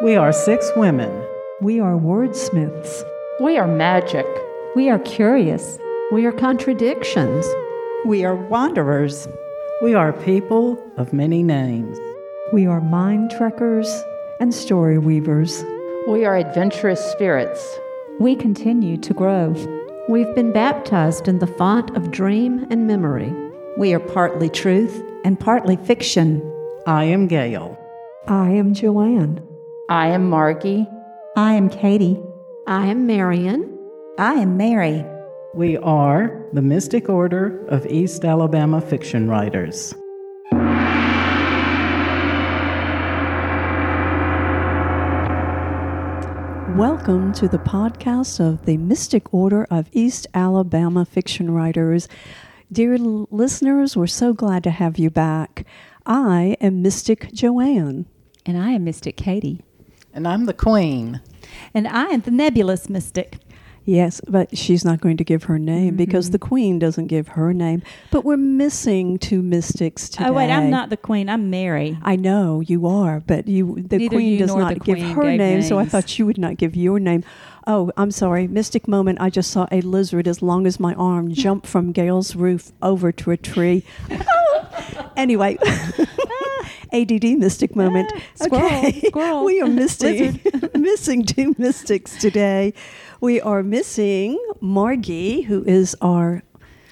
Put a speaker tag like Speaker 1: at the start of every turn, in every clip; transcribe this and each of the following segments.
Speaker 1: We are six women.
Speaker 2: We are wordsmiths.
Speaker 3: We are magic.
Speaker 4: We are curious.
Speaker 5: We are contradictions.
Speaker 6: We are wanderers.
Speaker 1: We are people of many names.
Speaker 2: We are mind trekkers and story weavers.
Speaker 3: We are adventurous spirits.
Speaker 4: We continue to grow.
Speaker 5: We've been baptized in the font of dream and memory.
Speaker 6: We are partly truth and partly fiction.
Speaker 1: I am Gail.
Speaker 2: I am Joanne.
Speaker 3: I am Margie.
Speaker 7: I am Katie.
Speaker 5: I am Marion.
Speaker 7: I am Mary.
Speaker 1: We are the Mystic Order of East Alabama Fiction Writers.
Speaker 2: Welcome to the podcast of the Mystic Order of East Alabama Fiction Writers. Dear l- listeners, we're so glad to have you back. I am Mystic Joanne.
Speaker 8: And I am Mystic Katie.
Speaker 1: And I'm the Queen.
Speaker 8: And I am the nebulous mystic.
Speaker 2: Yes, but she's not going to give her name because mm-hmm. the Queen doesn't give her name. But we're missing two mystics today.
Speaker 8: Oh wait, I'm not the queen. I'm Mary.
Speaker 2: I know you are, but you the
Speaker 8: Neither
Speaker 2: queen
Speaker 8: you
Speaker 2: does not
Speaker 8: the
Speaker 2: give her
Speaker 8: gave
Speaker 2: name, so I thought you would not give your name. Oh, I'm sorry. Mystic moment. I just saw a lizard as long as my arm jump from Gail's roof over to a tree. anyway, ADD mystic moment.
Speaker 8: Ah, squirrel,
Speaker 2: okay,
Speaker 8: squirrel,
Speaker 2: we are missing missing two mystics today. We are missing Margie, who is our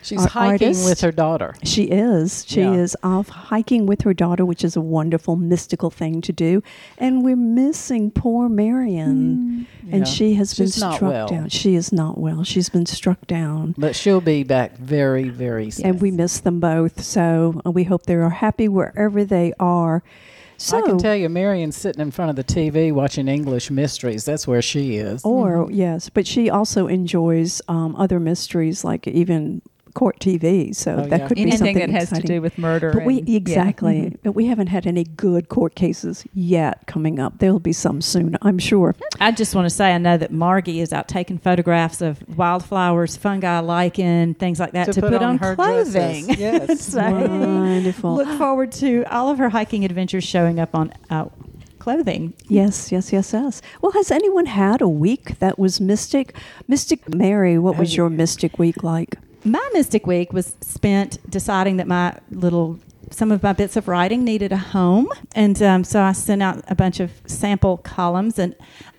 Speaker 1: She's hiking
Speaker 2: artist.
Speaker 1: with her daughter.
Speaker 2: she is. She
Speaker 1: Yeah.
Speaker 2: is off hiking with her daughter, which is a wonderful mystical thing to do. And we're missing poor Marion. And
Speaker 1: Yeah.
Speaker 2: she has been
Speaker 1: She's not
Speaker 2: struck
Speaker 1: well.
Speaker 2: down. She is not well. She's been struck down.
Speaker 1: But she'll be back very, very soon.
Speaker 2: And we miss them both. So uh, we hope they are happy wherever they are. So,
Speaker 1: I can tell you, Marion's sitting in front of the TV watching English mysteries. That's where she is.
Speaker 2: or yes, but she also enjoys um, other mysteries like even court TV. So
Speaker 1: Oh,
Speaker 2: that
Speaker 1: yeah.
Speaker 2: could be
Speaker 8: Anything
Speaker 2: something
Speaker 8: that has
Speaker 2: exciting.
Speaker 8: to do with murder.
Speaker 2: But we
Speaker 8: and- yeah.
Speaker 2: exactly,
Speaker 8: Mhm.
Speaker 2: but we haven't had any good court cases yet coming up. There'll be some soon, I'm sure.
Speaker 8: I just want to say I know that Margie is out taking photographs of wildflowers, fungi, lichen, things like that to,
Speaker 1: put, on, her
Speaker 8: clothing.
Speaker 1: dresses. Yes.
Speaker 8: so
Speaker 2: Wonderful.
Speaker 8: look forward to all of her hiking adventures showing up on uh, clothing.
Speaker 2: Yes, yes, yes, yes. Well, has anyone had a week that was mystic? Mystic Mary, what was your mystic week like?
Speaker 8: My Mystic Week was spent deciding that my little some of my bits of writing needed a home, and um, so I sent out a bunch of sample columns, and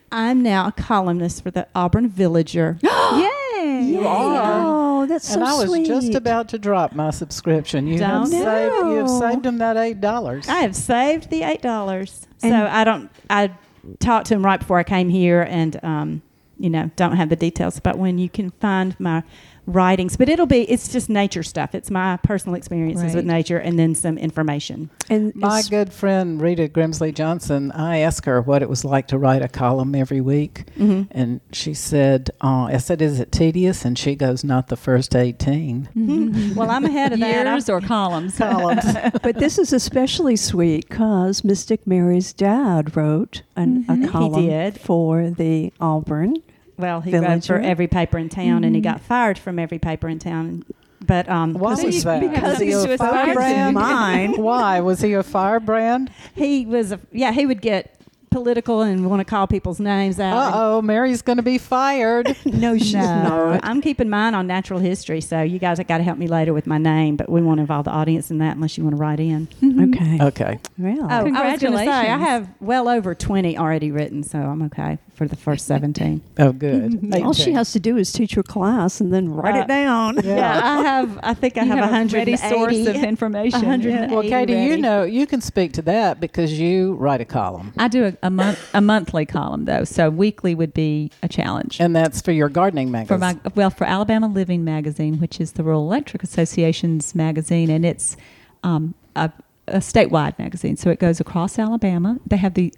Speaker 8: I'm now a columnist for the Auburn Villager. Yay!
Speaker 1: You are.
Speaker 2: Oh, that's so
Speaker 1: and I was
Speaker 2: sweet.
Speaker 1: just about to drop my subscription. You have
Speaker 8: Don't
Speaker 1: saved you have saved them that eight dollars.
Speaker 8: I have saved the eight dollars, so I don't. I talked to him right before I came here, and um, you know, don't have the details about when you can find my writings, but it'll be. It's just nature stuff. It's my personal experiences with nature, and then some information.
Speaker 2: and
Speaker 1: My good friend Rheta Grimsley Johnson, I asked her what it was like to write a column every week,
Speaker 8: Mhm.
Speaker 1: and she said, uh, "I said, is it tedious?" And she goes, "Not the first 18
Speaker 8: well, I'm ahead of that.
Speaker 4: Years or columns?
Speaker 1: columns."
Speaker 2: but this is especially sweet because Mystic Mary's dad wrote an,
Speaker 8: Mhm. He
Speaker 2: a column
Speaker 8: did.
Speaker 2: for the Auburn.
Speaker 8: Well, he wrote for every paper in town, and he
Speaker 2: Mhm.
Speaker 8: got fired from every paper in town. But um,
Speaker 1: Why was
Speaker 8: he-
Speaker 1: that?
Speaker 8: Because
Speaker 1: Was
Speaker 8: he
Speaker 1: he
Speaker 8: was
Speaker 1: a firebrand?
Speaker 2: Mine.
Speaker 1: Why was he a firebrand?
Speaker 8: He was, a, yeah, he would get political and want to call people's names out.
Speaker 1: Uh oh, Mary's going to be fired.
Speaker 2: No, she's
Speaker 8: No,
Speaker 2: not.
Speaker 8: I'm keeping mine on natural history, so you guys have got to help me later with my name, but we won't involve the audience in that unless you want to write in.
Speaker 2: Okay.
Speaker 1: Okay,
Speaker 2: Well,
Speaker 8: Oh, I was going to say, I have well over 20 already written, so I'm okay for the first 17.
Speaker 1: oh good.
Speaker 2: all she has to do is teach her class and then write
Speaker 8: Uh,
Speaker 2: it down.
Speaker 1: Yeah.
Speaker 8: I have, I think I
Speaker 4: You
Speaker 8: have,
Speaker 4: have a
Speaker 8: 180
Speaker 4: ready source of information.
Speaker 8: 180
Speaker 1: Well, Katie, you know you can speak to that because you write a column,
Speaker 4: I do a, a month a monthly column though, so weekly would be a challenge.
Speaker 1: and that's for your gardening magazine.
Speaker 4: for my well for Alabama Living magazine, which is the Rural Electric Association's magazine, and it's um, a, a statewide magazine, so it goes across Alabama. They have the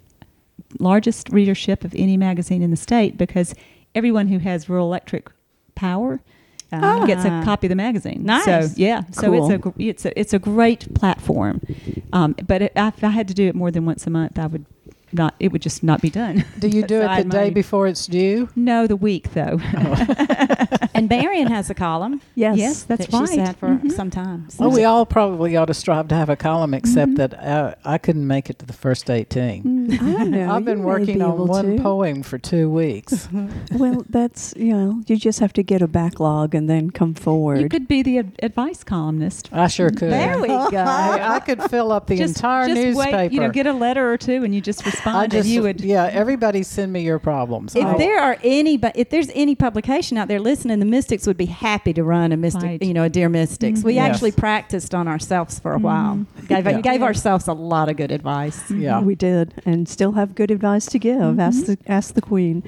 Speaker 4: largest readership of any magazine in the state because everyone who has rural electric power uh, gets a
Speaker 8: Ah.
Speaker 4: copy of the magazine.
Speaker 8: Nice.
Speaker 4: So yeah, so
Speaker 2: Cool.
Speaker 4: it's a it's a it's a great platform. Um, but it, if I had to do it more than once a month, I would not. It would just not be done.
Speaker 1: Do you do it the
Speaker 4: Side
Speaker 1: day
Speaker 4: money.
Speaker 1: before it's due?
Speaker 4: No, the week though.
Speaker 8: And Marion has a column.
Speaker 2: Yes.
Speaker 4: Yes, that's
Speaker 8: that she's had for
Speaker 4: Mhm.
Speaker 8: some time. So-
Speaker 1: Well, we all probably ought to strive to have a column, except
Speaker 4: Mhm.
Speaker 1: that uh, I couldn't make it to the first 18.
Speaker 2: I don't know.
Speaker 1: I've been working
Speaker 2: be
Speaker 1: on one
Speaker 2: to.
Speaker 1: poem for two weeks.
Speaker 2: Well, that's you know, you just have to get a backlog and then come forward.
Speaker 4: You could be the ad- advice columnist.
Speaker 1: I sure could.
Speaker 8: There we go.
Speaker 1: I, I could fill up the
Speaker 4: just,
Speaker 1: entire
Speaker 4: just
Speaker 1: newspaper.
Speaker 4: wait, you know, get a letter or two, and you just respond.
Speaker 1: I just,
Speaker 4: and you would.
Speaker 1: yeah. Everybody send me your problems.
Speaker 8: If
Speaker 1: I-
Speaker 8: there are any, but if there's any publication out there listening, the Mystics would be happy to run a Mystic,
Speaker 4: Right.
Speaker 8: you know, a Dear Mystics. We mm-hmm.
Speaker 1: Yes.
Speaker 8: actually practiced on ourselves for a while. Mm-hmm. Gave,
Speaker 1: Yeah.
Speaker 8: gave ourselves a lot of good advice.
Speaker 1: yeah.
Speaker 2: We did, and still have good advice to give. Ask mm-hmm. the ask the Queen.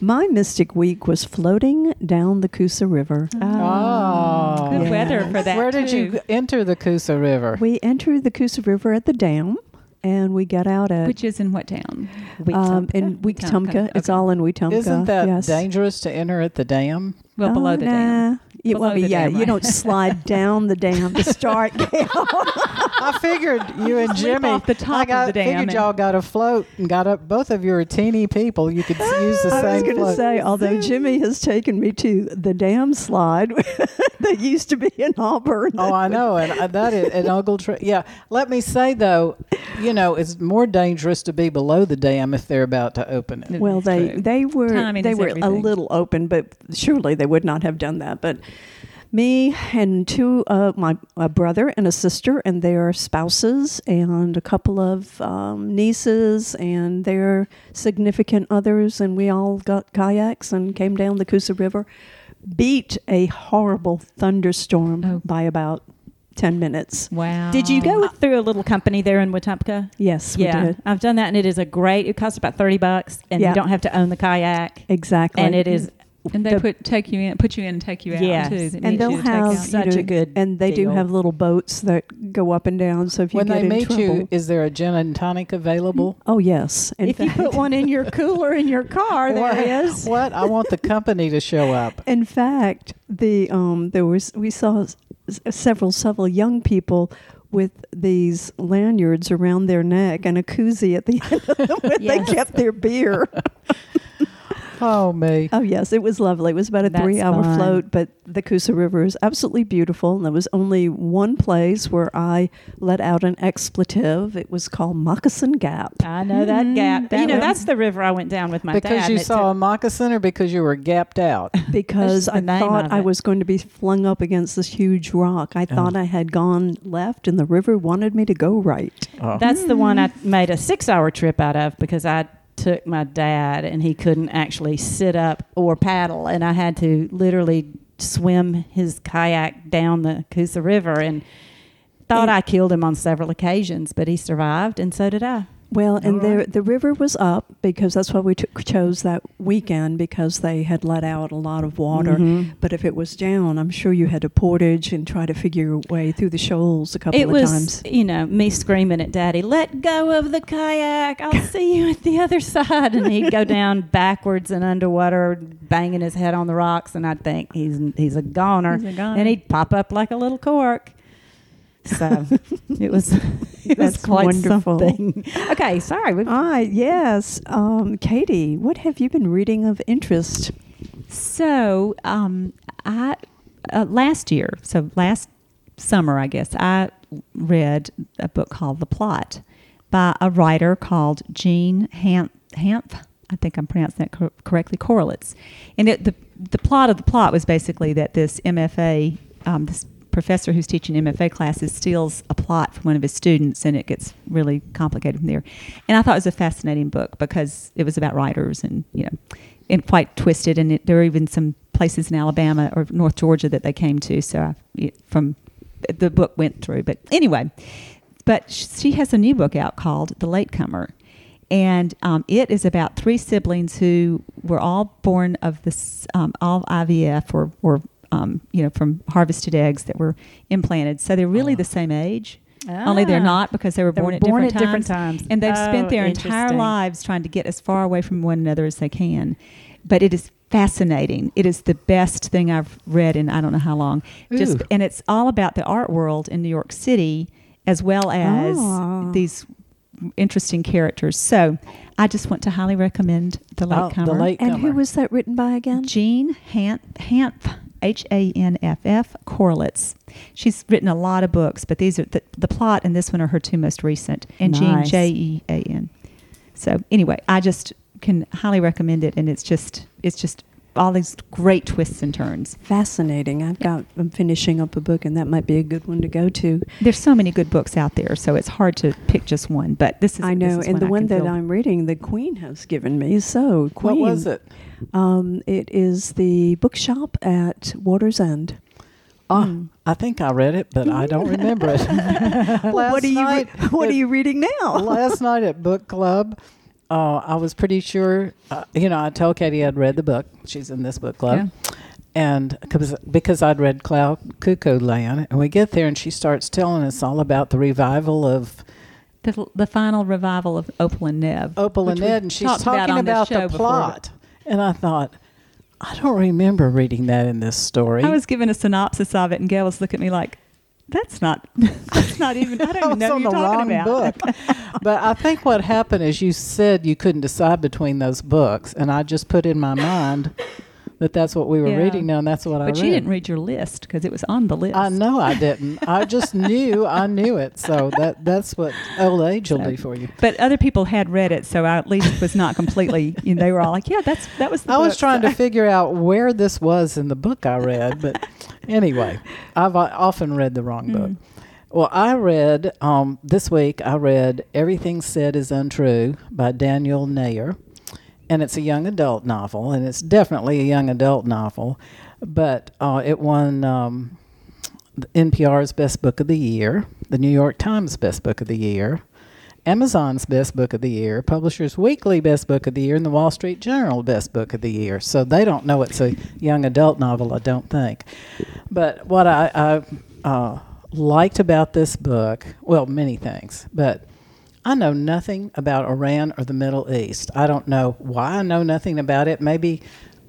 Speaker 2: My mystic week was floating down the Coosa River.
Speaker 1: Oh.
Speaker 4: Good
Speaker 2: Yeah.
Speaker 4: weather for that.
Speaker 1: Where did
Speaker 4: too.
Speaker 1: you enter the Coosa River?
Speaker 2: We entered the Coosa River at the dam, and we got out at
Speaker 4: Which is in what town?
Speaker 2: um, in
Speaker 4: Wetumpka.
Speaker 2: Wetumpka. It's
Speaker 4: Okay.
Speaker 2: all in Wetumpka.
Speaker 1: Isn't that
Speaker 2: yes.
Speaker 1: dangerous to enter at the dam?
Speaker 4: Well,
Speaker 2: Oh,
Speaker 4: below the oh, dam.
Speaker 2: Nah. Yeah, well,
Speaker 4: Below the
Speaker 2: yeah,
Speaker 4: dam,
Speaker 2: you
Speaker 4: right.
Speaker 2: don't slide down the dam to start.
Speaker 1: I figured you and Jimmy.
Speaker 4: off the top
Speaker 1: I
Speaker 4: of the dam
Speaker 1: figured
Speaker 4: and-
Speaker 1: y'all got a float and got up. Both of you are teeny people. You could use the same.
Speaker 2: I was going to say, although Jimmy has taken me to the dam slide that used to be in Auburn.
Speaker 1: Oh, I know, and uh, that is an Ogletree. Yeah, let me say though, you know, it's more dangerous to be below the dam if they're about to open it.
Speaker 2: Well, they they were
Speaker 4: Timing
Speaker 2: they
Speaker 4: is
Speaker 2: were a little open, but surely they would not have done that. But me and two uh, my a brother and a sister and their spouses and a couple of um, nieces and their significant others, and we all got kayaks and came down the Coosa River. Beat a horrible thunderstorm
Speaker 4: Oh.
Speaker 2: by about ten minutes.
Speaker 4: Wow.
Speaker 8: Did you go through a little company there in Wetumpka?
Speaker 2: Yes, we
Speaker 8: yeah,
Speaker 2: did
Speaker 8: I've done that, and it is a great. It costs about thirty bucks, and
Speaker 2: Yeah.
Speaker 8: you don't have to own the kayak,
Speaker 2: exactly,
Speaker 8: and it is
Speaker 4: And they
Speaker 8: the-
Speaker 4: put take you in, put you in, and take you out
Speaker 8: Yes.
Speaker 4: too. that
Speaker 2: and they'll
Speaker 4: you
Speaker 2: have
Speaker 4: out.
Speaker 2: you
Speaker 8: Such
Speaker 2: know,
Speaker 8: a good
Speaker 2: and they do have little boats that go up and down. So if you
Speaker 1: when
Speaker 2: get
Speaker 1: they
Speaker 2: in
Speaker 1: meet
Speaker 2: trouble,
Speaker 1: you, is there a gin and tonic available?
Speaker 2: oh yes, in
Speaker 8: if you put one in your cooler in your car, there
Speaker 1: what,
Speaker 8: it is.
Speaker 1: What? I want the company to show up.
Speaker 2: in fact, the um there was we saw s- s- several several young people with these lanyards around their neck and a koozie at the end of them where
Speaker 8: Yes.
Speaker 2: they kept their beer.
Speaker 1: Oh me.
Speaker 2: Oh yes, it was lovely. It was about a
Speaker 8: That's
Speaker 2: three-hour
Speaker 8: fun.
Speaker 2: float, but the Coosa River is absolutely beautiful. And there was only one place where I let out an expletive. It was called Moccasin Gap.
Speaker 8: I know that mm-hmm. gap.
Speaker 2: that
Speaker 8: you know,
Speaker 2: one.
Speaker 8: that's the river I went down with my dad.
Speaker 1: Because you
Speaker 8: and it
Speaker 1: saw a moccasin or because you were gapped out?
Speaker 2: because I thought I was going to be flung up against this huge rock. I oh. thought I had gone left, and the river wanted me to go right.
Speaker 1: Oh.
Speaker 8: That's the one I mm. made a six-hour trip out of because I took my dad and he couldn't actually sit up or paddle, and I had to literally swim his kayak down the Coosa River and thought I killed him on several occasions, but he survived, and so did I.
Speaker 2: Well, and
Speaker 1: All
Speaker 2: the the river was up because that's why we took, chose that weekend because they had let out a lot of water.
Speaker 8: Mhm.
Speaker 2: But if it was down, I'm sure you had to portage and try to figure your way through the shoals a couple
Speaker 8: It
Speaker 2: of
Speaker 8: was,
Speaker 2: times.
Speaker 8: you know, me screaming at Daddy, "Let go of the kayak! I'll see you at the other side." And he'd go down backwards and underwater, banging his head on the rocks, and I'd think he's he's a goner.
Speaker 4: He's a goner.
Speaker 8: and he'd pop up like a little cork. So it was, it was
Speaker 2: That's
Speaker 8: quite
Speaker 2: wonderful.
Speaker 8: something. Okay, sorry.
Speaker 2: Ah, yes. Um, Katie, what have you been reading of interest?
Speaker 4: So, um, I uh, last year, so last summer, I guess, I read a book called The Plot by a writer called Jean Hamp. Hamp I think I'm pronouncing that cor- correctly. Korelitz, and it, the the plot of the plot was basically that this MFA, um, this professor who's teaching MFA classes, steals a plot from one of his students, and it gets really complicated from there. And I thought it was a fascinating book because it was about writers and you know, and quite twisted. And it, there were even some places in Alabama or North Georgia that they came to. So I, from the book went through, but anyway, but she has a new book out called The Latecomer. And um, it is about three siblings who were all born of this, um, all IVF or, or um, you know, from harvested eggs that were implanted. So they're really the same age. Only they're
Speaker 8: Ah.
Speaker 4: not because they were
Speaker 8: They
Speaker 4: born,
Speaker 8: were
Speaker 4: at,
Speaker 8: born
Speaker 4: different
Speaker 8: at different
Speaker 4: times.
Speaker 8: times.
Speaker 4: And they've
Speaker 8: Oh,
Speaker 4: spent their entire lives trying to get as far away from one another as they can. But it is fascinating. It is the best thing I've read in I don't know how long. Just and it's all about the art world in New York City as well as
Speaker 2: Ah.
Speaker 4: these interesting characters. So I just want to highly recommend The
Speaker 1: Oh,
Speaker 4: Latecomer.
Speaker 1: the late
Speaker 2: And who was that written by again?
Speaker 4: Jean Hanff, Hanff H A N F F Korelitz. She's written a lot of books, but these are the, the plot and this one are her two most recent. And Jean
Speaker 8: Nice.
Speaker 4: J E A N. So anyway, I just can highly recommend it, and it's just it's just all these great twists and turns.
Speaker 2: Fascinating. I've got. I'm finishing up a book, and that might be a good one to go to.
Speaker 4: There's so many good books out there, so it's hard to pick just one. But this is
Speaker 2: I know,
Speaker 4: this is
Speaker 2: and the
Speaker 4: I
Speaker 2: one that
Speaker 4: feel.
Speaker 2: I'm reading, the Queen has given me. So, Queen.
Speaker 1: What was it?
Speaker 2: Um, it is the bookshop at Water's End.
Speaker 1: Ah,
Speaker 2: Mm.
Speaker 1: I think I read it, but I don't remember it.
Speaker 2: Well, what are you? Re-
Speaker 1: night
Speaker 2: what are you reading now?
Speaker 1: last night at book club, uh, I was pretty sure. Uh, you know, I told Katie I'd read the book. She's in this book club, and cause, because I'd read Cloud Cuckoo Land, and we get there, and she starts telling us all about the revival of
Speaker 4: the, the final revival of Opal and Nev.
Speaker 1: Opal and Nev, and she's
Speaker 4: about
Speaker 1: talking about,
Speaker 4: show
Speaker 1: the
Speaker 4: before.
Speaker 1: plot. And I thought, I don't remember reading that in this story.
Speaker 4: I was given a synopsis of it, and Gail was looking at me like, "That's not. That's not even. I don't even know
Speaker 1: on
Speaker 4: what
Speaker 1: the
Speaker 4: you're talking
Speaker 1: wrong
Speaker 4: about."
Speaker 1: book. but I think what happened is you said you couldn't decide between those books, and I just put in my mind that that's what we were
Speaker 4: Yeah.
Speaker 1: reading now, and that's what I
Speaker 4: But you didn't read your list because it was on the list.
Speaker 1: I know I didn't. I just knew I knew it. So that that's what old age will do for you.
Speaker 4: But other people had read it, so I at least was not completely. You know, they were all like, "Yeah, that's that was." The
Speaker 1: I was trying
Speaker 4: So-
Speaker 1: to figure out where this was in the book I read, but anyway, I've often read the wrong book.
Speaker 4: Mm.
Speaker 1: Well, I read um, this week. I read "Everything Sad Is Untrue" by Daniel Nayeri, and it's a young adult novel, and it's definitely a young adult novel. But uh, it won um, NPR's Best Book of the Year, the New York Times Best Book of the Year, Amazon's Best Book of the Year, Publishers Weekly Best Book of the Year, and the Wall Street Journal Best Book of the Year. So they don't know it's a young adult novel, I don't think. But what I, I uh, liked about this book, well, many things, but I know nothing about Iran or the Middle East. I don't know why I know nothing about it. Maybe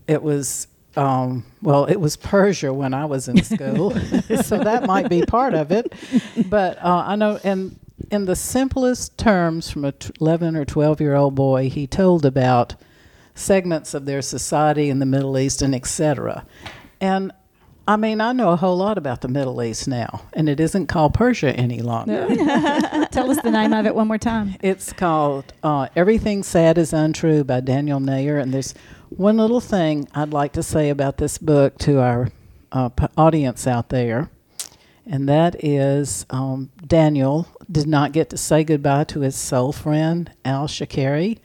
Speaker 1: it was. Um, well, it was Persia when I was in school, so that might be part of it. But uh, I know, and in the simplest terms, from a t- 11 or 12 year old boy, he told about segments of their society in the Middle East and etc. And I mean, I know a whole lot about the Middle East now, and it isn't called Persia any longer.
Speaker 8: Tell us the name of it one more time.
Speaker 1: It's called uh, Everything Sad is Untrue by Daniel Nayeri. And there's one little thing I'd like to say about this book to our uh, p- audience out there. And that is um, Daniel did not get to say goodbye to his soul friend, Al Shakari.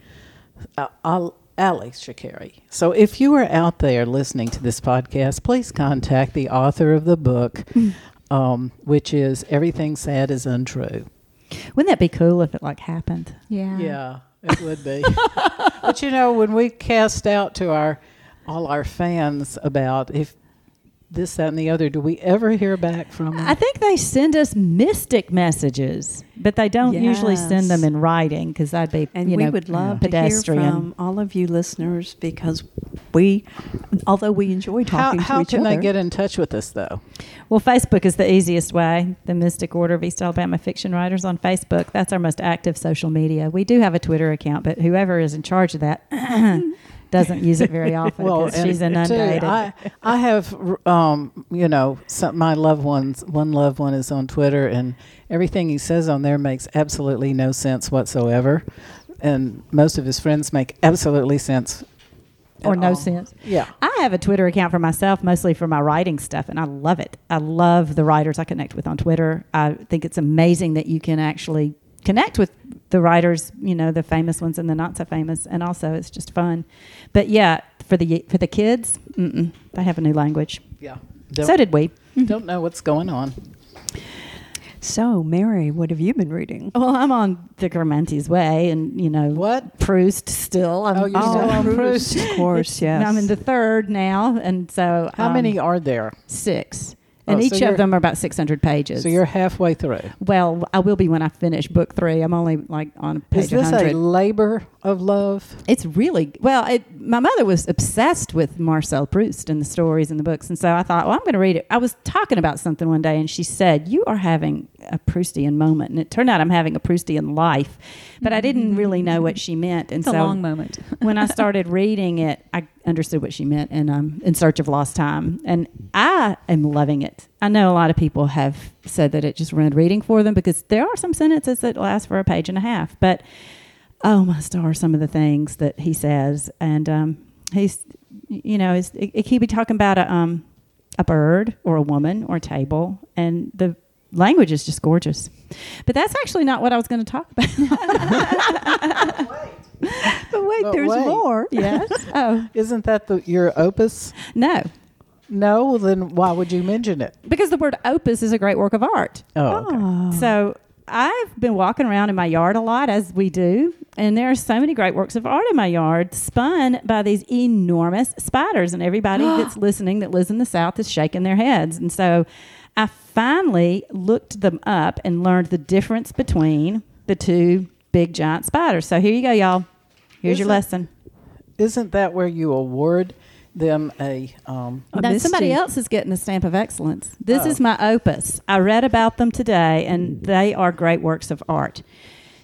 Speaker 1: Uh, Al, Ali Shakari. So if you are out there listening to this podcast, please contact the author of the book, um, which is Everything Sad is Untrue.
Speaker 8: Wouldn't that be cool if it like happened?
Speaker 4: Yeah.
Speaker 1: Yeah, it would be. but you know, when we cast out to our all our fans about if this, that, and the other, do we ever hear back from them?
Speaker 8: I think they send us mystic messages, but they don't usually send them in writing because that'd be
Speaker 2: And
Speaker 8: you
Speaker 2: we
Speaker 8: know,
Speaker 2: would love
Speaker 8: pedestrian.
Speaker 2: to hear from all of you listeners because we, although we enjoy talking
Speaker 1: how
Speaker 2: to each
Speaker 1: can
Speaker 2: other,
Speaker 1: they get in touch with us though?
Speaker 8: Well, Facebook is the easiest way. The Mystic Order of East Alabama Fiction Writers on Facebook. That's our most active social media. We do have a Twitter account, but whoever is in charge of that doesn't use it very often because
Speaker 1: and
Speaker 8: she's
Speaker 1: too,
Speaker 8: inundated.
Speaker 1: I I have um you know some my loved ones. One loved one is on Twitter, and everything he says on there makes absolutely no sense whatsoever. And most of his friends make absolutely sense.
Speaker 8: or no
Speaker 1: all.
Speaker 8: sense.
Speaker 1: Yeah.
Speaker 8: I have a Twitter account for myself, mostly for my writing stuff, and I love it. I love the writers I connect with on Twitter. I think it's amazing that you can actually connect with the writers, you know, the famous ones and the not so famous, and also it's just fun. But yeah, for the for the kids, mm-mm, they have a new language.
Speaker 1: Yeah.
Speaker 8: so
Speaker 1: Don't,
Speaker 8: did we.
Speaker 1: don't know what's going on.
Speaker 2: So, Mary, what have you been reading?
Speaker 8: Well, I'm on the Guermantes Way, and you know
Speaker 1: What?
Speaker 8: Proust still. I'm,
Speaker 1: Oh, you're still on Proust.
Speaker 2: Of course, yes.
Speaker 8: I'm in the third now, and so
Speaker 1: How
Speaker 8: um,
Speaker 1: many are there?
Speaker 8: Six, and oh,
Speaker 1: so
Speaker 8: each
Speaker 1: you're-
Speaker 8: of them are about 600 pages.
Speaker 1: So you're halfway through.
Speaker 8: Well, I will be when I finish book three. I'm only like on page
Speaker 1: Is this
Speaker 8: 100.
Speaker 1: a labor of love?
Speaker 8: it's really well. It, my mother was obsessed with Marcel Proust and the stories and the books, and so I thought, well, I'm going to read it. I was talking about something one day, and she said, "You are having a Proustian moment," and it turned out I'm having a Proustian life, but I didn't really know what she meant, and
Speaker 4: It's a
Speaker 8: so
Speaker 4: long moment.
Speaker 8: when I started reading it, I understood what she meant, and I'm in search of lost time, and I am loving it. I know a lot of people have said that it just ruined reading for them because there are some sentences that last for a page and a half, but oh my star, some of the things that he says, and um, he's, you know, he's, it be talking about a um, a bird or a woman or a table, and the language is just gorgeous. But that's actually not what I was going to talk about.
Speaker 2: But wait,
Speaker 1: But
Speaker 2: there's
Speaker 1: wait.
Speaker 2: more.
Speaker 8: yes. Oh
Speaker 1: Isn't that the, your opus?
Speaker 8: no,
Speaker 1: No, well, then why would you mention it?
Speaker 8: because the word opus is a great work of art.
Speaker 1: Oh, okay. Ah.
Speaker 8: So I've been walking around in my yard a lot, as we do, and there are so many great works of art in my yard, spun by these enormous spiders. And everybody that's listening that lives in the South is shaking their heads. And so I finally looked them up and learned the difference between the two big giant spiders. So here you go, y'all. Here's
Speaker 1: Is
Speaker 8: your lesson.
Speaker 1: Isn't that where you award them a? Um,
Speaker 2: A
Speaker 8: Now, somebody else is getting a stamp of excellence. This
Speaker 1: Oh.
Speaker 8: is my opus. I read about them today, and they are great works of art.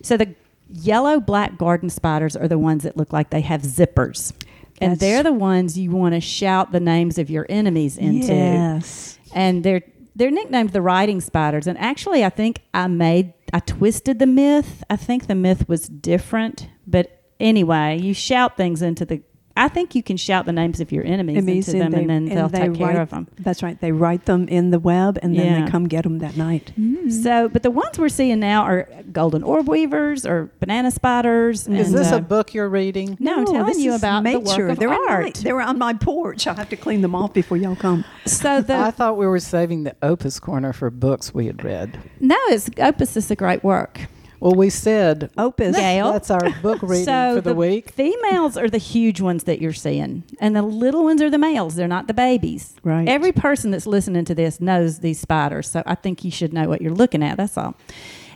Speaker 8: So the yellow black garden spiders are the ones that look like they have zippers. And
Speaker 2: That's-
Speaker 8: they're the ones you want to shout the names of your enemies into.
Speaker 2: Yes.
Speaker 8: And they're they're nicknamed the riding spiders. And actually, I think I made I twisted the myth. I think the myth was different, but anyway, you shout things into the. I think you can shout the names of your enemies
Speaker 2: Enemies,
Speaker 8: into them,
Speaker 2: they-
Speaker 8: and then they'll
Speaker 2: they
Speaker 8: take care
Speaker 2: write-
Speaker 8: of them.
Speaker 2: That's right. They write them in the web, and then
Speaker 8: Yeah.
Speaker 2: they come get them that night.
Speaker 8: So, but the ones we're seeing now are golden orb weavers or banana spiders.
Speaker 1: is
Speaker 8: and,
Speaker 1: this
Speaker 8: uh,
Speaker 1: a book you're reading?
Speaker 8: No, I'm telling you
Speaker 2: is
Speaker 8: about the
Speaker 2: nature.
Speaker 8: work of
Speaker 2: they're in my-
Speaker 8: art.
Speaker 2: they're on my porch. I'll have to clean them off before y'all come.
Speaker 8: So the
Speaker 1: I thought we were saving the opus corner for books we had read.
Speaker 8: no, it's Opus is a great work.
Speaker 1: Well, we said
Speaker 2: Opus.
Speaker 8: Gail.
Speaker 1: that's our book reading
Speaker 8: so
Speaker 1: for the, week.
Speaker 8: females are the huge ones that you're seeing, and the little ones are the males. They're not the babies.
Speaker 2: Right.
Speaker 8: Every person that's listening to this knows these spiders, so I think you should know what you're looking at. That's all.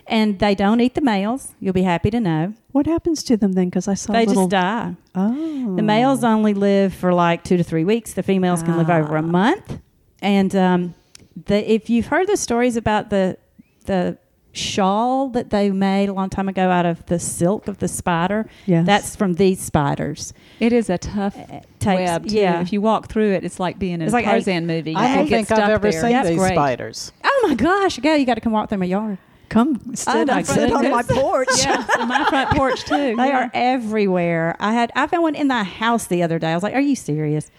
Speaker 8: And they don't eat the males. You'll be happy to know.
Speaker 2: What happens to them then? Because I saw
Speaker 8: They
Speaker 2: little.
Speaker 8: just die.
Speaker 2: Oh.
Speaker 8: The males only live for like two to three weeks. The females can live over a
Speaker 2: Ah.
Speaker 8: month. And um, the, if you've heard the stories about the the shawl that they made a long time ago out of the silk of the spider,
Speaker 2: Yes.
Speaker 8: that's from these spiders.
Speaker 4: It is a tough uh,
Speaker 8: It takes-
Speaker 4: web. Too.
Speaker 8: yeah.
Speaker 4: If you walk through it, it's like being in
Speaker 8: It's
Speaker 4: a
Speaker 8: like
Speaker 4: Tarzan movie. You
Speaker 1: I don't think I've ever
Speaker 4: there.
Speaker 1: seen
Speaker 8: That's
Speaker 1: these
Speaker 8: great.
Speaker 1: spiders.
Speaker 8: Oh my gosh, Gail, you got to come walk through my yard.
Speaker 2: Come oh, sit,
Speaker 8: my
Speaker 2: sit on my porch.
Speaker 4: yeah, on my front porch too.
Speaker 8: They
Speaker 4: yeah.
Speaker 8: are everywhere. I had I found one in the house the other day. I was like, "Are you serious?"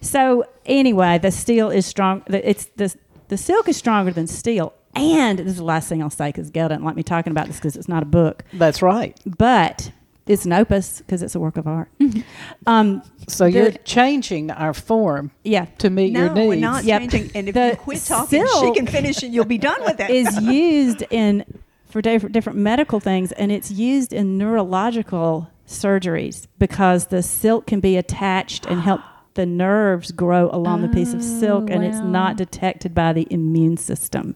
Speaker 8: So anyway, the steel is strong. It's the the silk is stronger than steel. And this is the last thing I'll say because Gail doesn't like me talking about this because it's not a book,
Speaker 1: That's right.
Speaker 8: but it's an opus because it's a work of art. um,
Speaker 1: So
Speaker 8: The-
Speaker 1: you're changing our form
Speaker 8: yeah,
Speaker 1: to meet your
Speaker 2: No,
Speaker 1: needs.
Speaker 2: we're not
Speaker 8: Yep.
Speaker 2: changing. And if
Speaker 8: The
Speaker 2: you quit talking, she can finish and you'll be done with it.
Speaker 8: is used in for different, different medical things, and it's used in neurological surgeries because the silk can be attached and help the nerves grow along the piece of silk, and it's not detected by the immune system.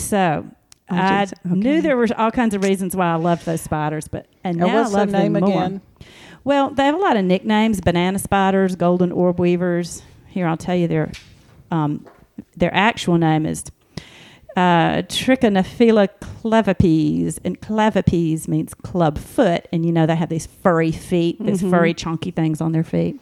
Speaker 8: So.
Speaker 2: I
Speaker 8: I
Speaker 2: just-
Speaker 8: knew there were all kinds of reasons why I loved those spiders, but and,
Speaker 1: and
Speaker 8: now
Speaker 1: what's
Speaker 8: I love
Speaker 1: the name
Speaker 8: them more.
Speaker 1: again?
Speaker 8: Well, they have a lot of nicknames: banana spiders, golden orb weavers. Here, I'll tell you their um, their actual name is uh, Trichonephila clavipes, and clavipes means club foot, and you know they have these furry feet, these
Speaker 2: Mhm.
Speaker 8: furry chunky things on their feet.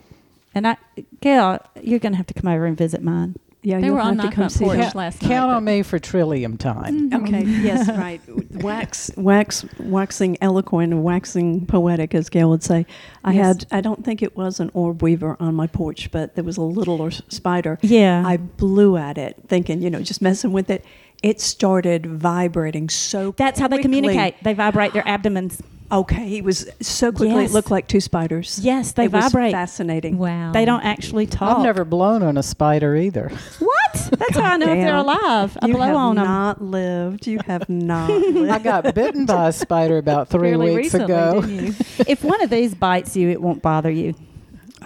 Speaker 8: And I, Gail, you're going to have to come over and visit mine.
Speaker 2: Yeah,
Speaker 4: They
Speaker 2: you'll
Speaker 4: were on
Speaker 2: have to
Speaker 4: my
Speaker 2: come
Speaker 4: front
Speaker 2: see
Speaker 4: porch
Speaker 2: that.
Speaker 4: last
Speaker 1: Count on me for Trillium time. Mm-hmm.
Speaker 2: Okay. yes. Right. Wax, wax, waxing eloquent, waxing poetic, as Gail would say. I
Speaker 8: Yes.
Speaker 2: had. I don't think it was an orb weaver on my porch, but there was a little spider.
Speaker 8: Yeah.
Speaker 2: I blew at it, thinking, you know, just messing with it. It started vibrating so.
Speaker 8: That's how they communicate. They vibrate their abdomens.
Speaker 2: Okay, he was so quickly.
Speaker 8: Yes.
Speaker 2: It looked like two spiders.
Speaker 8: Yes, they
Speaker 2: it was
Speaker 8: vibrate.
Speaker 2: fascinating.
Speaker 4: Wow.
Speaker 8: They don't actually talk.
Speaker 1: I've never blown on a spider either.
Speaker 8: What? That's how I know if they're alive. I
Speaker 2: you
Speaker 8: blow
Speaker 2: have
Speaker 8: on them.
Speaker 2: You have not lived. You have not lived.
Speaker 1: I got bitten by a spider about three
Speaker 4: Fairly
Speaker 1: weeks
Speaker 4: recently,
Speaker 1: ago.
Speaker 4: didn't you?
Speaker 8: if one of these bites you, it won't bother you.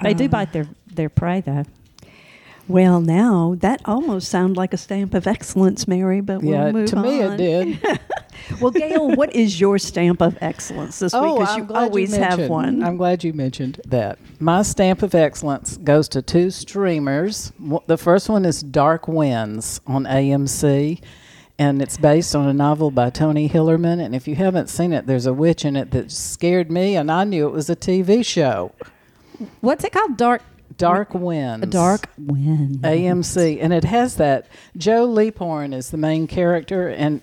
Speaker 8: They do
Speaker 2: Uh.
Speaker 8: bite their, their prey, though.
Speaker 2: Well, now that almost sounds like a stamp of excellence, Mary. But we'll
Speaker 1: yeah,
Speaker 2: move
Speaker 1: to me it did.
Speaker 2: Well, Gail, what is your stamp of excellence this week?
Speaker 1: oh,
Speaker 2: Because
Speaker 1: I'm
Speaker 2: you always
Speaker 1: you
Speaker 2: have one.
Speaker 1: I'm glad you mentioned that. My stamp of excellence goes to two streamers. The first one is Dark Winds on AMC, and it's based on a novel by Tony Hillerman. And if you haven't seen it, there's a witch in it that scared me, and I knew it was a TV show.
Speaker 8: What's it called? Dark.
Speaker 1: Dark Winds.
Speaker 8: A dark wind.
Speaker 1: AMC, and it has that. Joe Leaphorn is the main character, and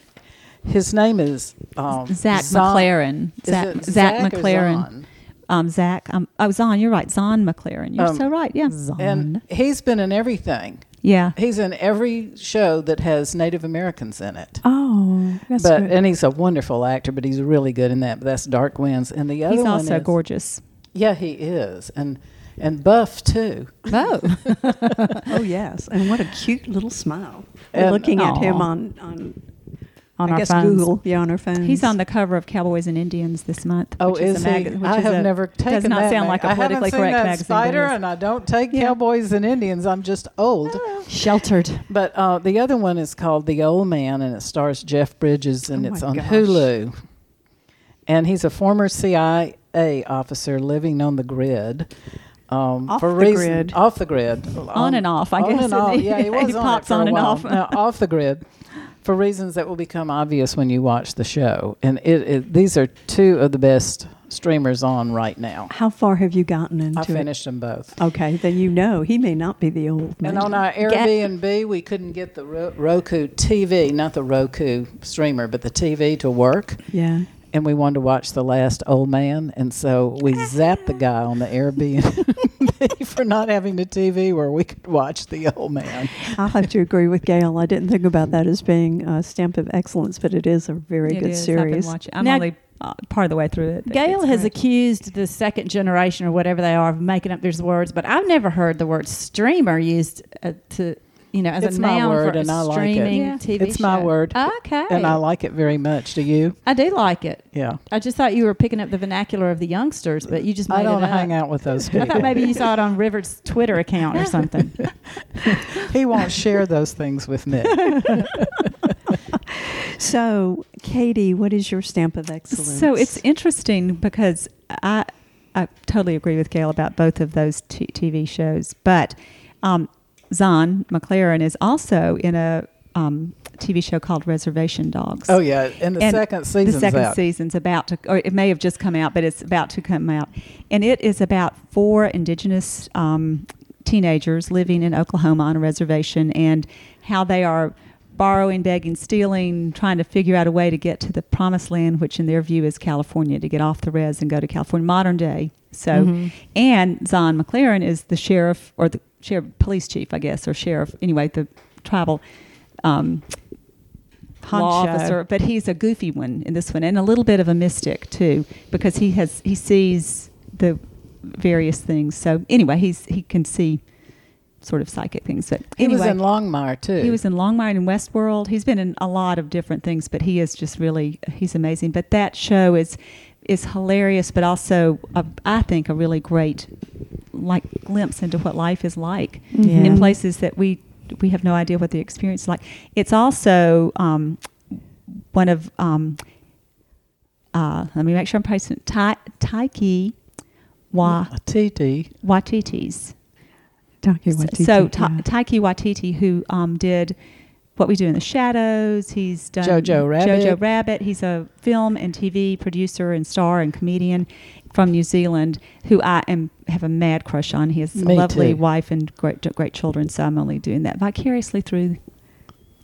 Speaker 1: His name is um,
Speaker 4: Zach
Speaker 1: Zahn-
Speaker 4: McLaren.
Speaker 1: Is
Speaker 4: Zach, Zach McLaren. Um, Zach. Um, oh, Zahn. You're right. Zahn McLaren. You're
Speaker 1: Um,
Speaker 4: so right. Yeah.
Speaker 1: And he's been in everything.
Speaker 4: Yeah.
Speaker 1: He's in every show that has Native Americans in it.
Speaker 2: Oh, that's
Speaker 1: but
Speaker 2: good.
Speaker 1: and he's a wonderful actor, but he's really good in that. But that's Dark Winds, and the other one.
Speaker 4: He's also
Speaker 1: is,
Speaker 4: gorgeous.
Speaker 1: Yeah, he is, and and buff too.
Speaker 8: Oh,
Speaker 2: oh yes, and what a cute little smile. We're
Speaker 1: And-
Speaker 2: looking at him on on
Speaker 8: on
Speaker 2: I
Speaker 8: our
Speaker 2: guess
Speaker 8: phones.
Speaker 2: Google. Yeah, on our phones.
Speaker 4: He's on the cover of Cowboys and Indians this month.
Speaker 1: Oh,
Speaker 4: which
Speaker 1: is
Speaker 4: a
Speaker 1: he?
Speaker 4: which
Speaker 1: I
Speaker 4: is
Speaker 1: have
Speaker 4: a-
Speaker 1: never taken
Speaker 4: Does not
Speaker 1: that
Speaker 4: sound
Speaker 1: mag-
Speaker 4: like a politically correct magazine.
Speaker 1: Spider, and I don't take
Speaker 4: Yeah.
Speaker 1: Cowboys and Indians. I'm just old.
Speaker 8: Sheltered.
Speaker 1: But uh, the other one is called The Old Man, and it stars Jeff Bridges, and
Speaker 2: Oh
Speaker 1: it's on
Speaker 2: gosh.
Speaker 1: Hulu. And he's a former CIA officer living on the grid. Um,
Speaker 2: Off
Speaker 1: for
Speaker 2: the
Speaker 1: reason,
Speaker 2: grid.
Speaker 1: Off the grid.
Speaker 4: On and off, I
Speaker 1: on
Speaker 4: guess,
Speaker 1: And off. Yeah, he was
Speaker 4: He
Speaker 1: on
Speaker 4: pops
Speaker 1: it for
Speaker 4: on
Speaker 1: a
Speaker 4: and
Speaker 1: while.
Speaker 4: off.
Speaker 1: No, off the grid. For reasons that will become obvious when you watch the show. And it, it, these are two of the best streamers on right now.
Speaker 2: How far have you gotten into
Speaker 1: I
Speaker 2: it?
Speaker 1: finished them both.
Speaker 2: Okay, then you know he may not be the old man.
Speaker 1: And on our Airbnb, we couldn't get the Roku TV, not the Roku streamer, but the TV to work.
Speaker 2: yeah.
Speaker 1: And we wanted to watch The Last Old Man. And so we zapped the guy on the Airbnb for not having the TV where we could watch The Old Man.
Speaker 2: I'll have to agree with Gail. I didn't think about that as being a stamp of excellence, but it is a very
Speaker 4: It
Speaker 2: good
Speaker 4: is. I've been
Speaker 2: series.
Speaker 4: I'm
Speaker 8: Now-
Speaker 4: only uh, part of the way through it.
Speaker 8: Gail has
Speaker 4: great.
Speaker 8: accused the second generation or whatever they are of making up these words, but I've never heard the word streamer used uh, to, you know, as
Speaker 1: It's
Speaker 8: a
Speaker 1: my
Speaker 8: noun
Speaker 1: word
Speaker 8: for a
Speaker 1: and I like it.
Speaker 4: Yeah.
Speaker 8: TV
Speaker 1: It's my word.
Speaker 8: Okay.
Speaker 1: And I like it very much. Do you?
Speaker 8: I do like it.
Speaker 1: Yeah.
Speaker 8: I just thought you were picking up the vernacular of the youngsters, but you just made
Speaker 1: I don't
Speaker 8: it up.
Speaker 1: hang out with those
Speaker 8: I
Speaker 1: people.
Speaker 8: thought maybe you saw it on River's Twitter account or something.
Speaker 1: he won't share those things with me.
Speaker 2: So, Katie, what is your stamp of excellence?
Speaker 4: So it's interesting because I I totally agree with Gail about both of those t- TV shows, but um, Zahn McLaren is also in a um, TV show called Reservation Dogs.
Speaker 1: Oh, yeah. And the
Speaker 4: And
Speaker 1: second season's
Speaker 4: the second
Speaker 1: out.
Speaker 4: season's about to, or it may have just come out, but it's about to come out, and it is about four indigenous um, teenagers living in Oklahoma on a reservation and how they are borrowing, begging, stealing, trying to figure out a way to get to the promised land, which in their view is California, to get off the res and go to California, modern day. So,
Speaker 8: Mhm.
Speaker 4: and Zahn McLaren is the sheriff or the sheriff, police chief, I guess, or sheriff. Anyway, the tribal um, law officer, but he's a goofy one in this one, and a little bit of a mystic too, because he has he sees the various things. So anyway, he's he can see sort of psychic things. But
Speaker 1: He was in Longmire, too.
Speaker 4: he was in Longmire and Westworld. He's been in a lot of different things, but he is just really he's amazing. But that show is is hilarious, but also a, I think a really great like glimpse into what life is like
Speaker 8: Yeah.
Speaker 4: in places that we we have no idea what the experience is like. It's also um, one of um, uh, let me make sure I'm pronouncing Tai Taiki Wa
Speaker 1: TT.
Speaker 4: Watiti's.
Speaker 2: Taika Waititi,
Speaker 4: So Ta-
Speaker 2: yeah.
Speaker 4: Taiki Watiti, who um, did What We Do in the Shadows, he's done
Speaker 1: Jojo Rabbit.
Speaker 4: Jojo Rabbit. He's a film and TV producer and star and comedian from New Zealand, who I am have a mad crush on. He has
Speaker 1: Me
Speaker 4: a lovely
Speaker 1: too.
Speaker 4: wife and great great children. So I'm only doing that vicariously through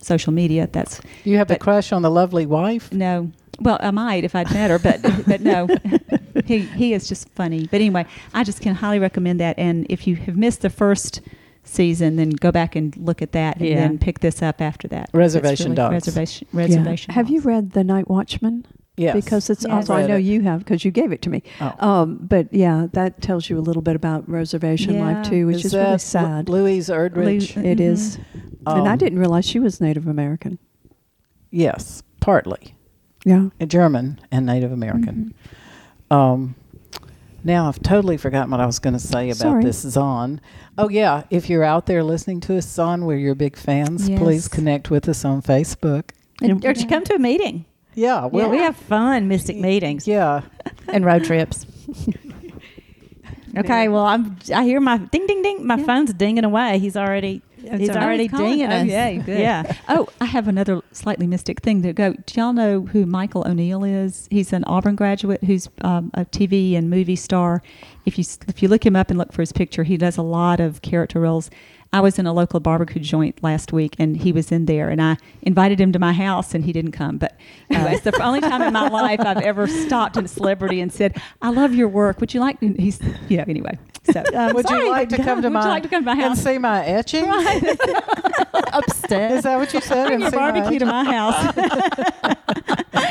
Speaker 4: social media. That's
Speaker 1: You have a crush on the lovely wife?
Speaker 4: no. Well, I might if I'd met her, but but no, he he is just funny. But anyway, I just can highly recommend that. And if you have missed the first season, then go back and look at that, and
Speaker 8: Yeah.
Speaker 4: then pick this up after that.
Speaker 1: Reservation
Speaker 4: It's
Speaker 1: Dogs.
Speaker 4: Reservation.
Speaker 2: Yeah.
Speaker 4: Reservation.
Speaker 2: Have you read The Night Watchman?
Speaker 1: Yes.
Speaker 2: Because it's
Speaker 4: Yes.
Speaker 2: also, I
Speaker 1: Read
Speaker 2: know
Speaker 1: it.
Speaker 2: you have because you gave it to me.
Speaker 1: Oh.
Speaker 2: Um, but yeah, that tells you a little bit about reservation
Speaker 4: Yeah.
Speaker 2: life too, which is,
Speaker 1: that
Speaker 2: really
Speaker 1: Lu-
Speaker 2: sad.
Speaker 1: Louise Erdrich?
Speaker 4: Lou-
Speaker 2: It is. and I
Speaker 1: Um,
Speaker 2: didn't realize she was Native American.
Speaker 1: Yes, partly.
Speaker 2: Yeah.
Speaker 1: A German and Native American. Um, now I've totally forgotten what I was going to say about
Speaker 2: Sorry.
Speaker 1: this Zahn. Oh yeah, if you're out there listening to us, Zahn, we're your big fans. Please connect with us on Facebook.
Speaker 8: And, or to come to a meeting.
Speaker 1: Yeah,
Speaker 8: Well,
Speaker 1: well,
Speaker 8: we have fun mystic meetings
Speaker 1: yeah.
Speaker 8: and road trips. okay, well, I'm. I hear my ding, ding, ding. My
Speaker 4: Yeah.
Speaker 8: phone's dinging away. He's already. He's
Speaker 2: all right.
Speaker 8: already
Speaker 4: Oh, he's calling. Oh,
Speaker 8: us.
Speaker 4: good.
Speaker 8: Yeah.
Speaker 4: Oh, I have another slightly mystic thing to go. Do y'all know who Michael O'Neill is? He's an Auburn graduate who's um, a TV and movie star. If you if you look him up and look for his picture, he does a lot of character roles. I was in a local barbecue joint last week, and he was in there, and I invited him to my house, and he didn't come. But anyway, it's the only time in my life I've ever stopped a celebrity and said, "I love your work. Would you like?" To? He's, you know, anyway. So,
Speaker 8: I'm
Speaker 1: Would
Speaker 8: sorry
Speaker 1: you like to come to
Speaker 4: Would
Speaker 1: my
Speaker 4: you like to come to my
Speaker 1: and see my etching?
Speaker 8: upstairs.
Speaker 1: Is that what you said?
Speaker 4: Bring your barbecue to my house.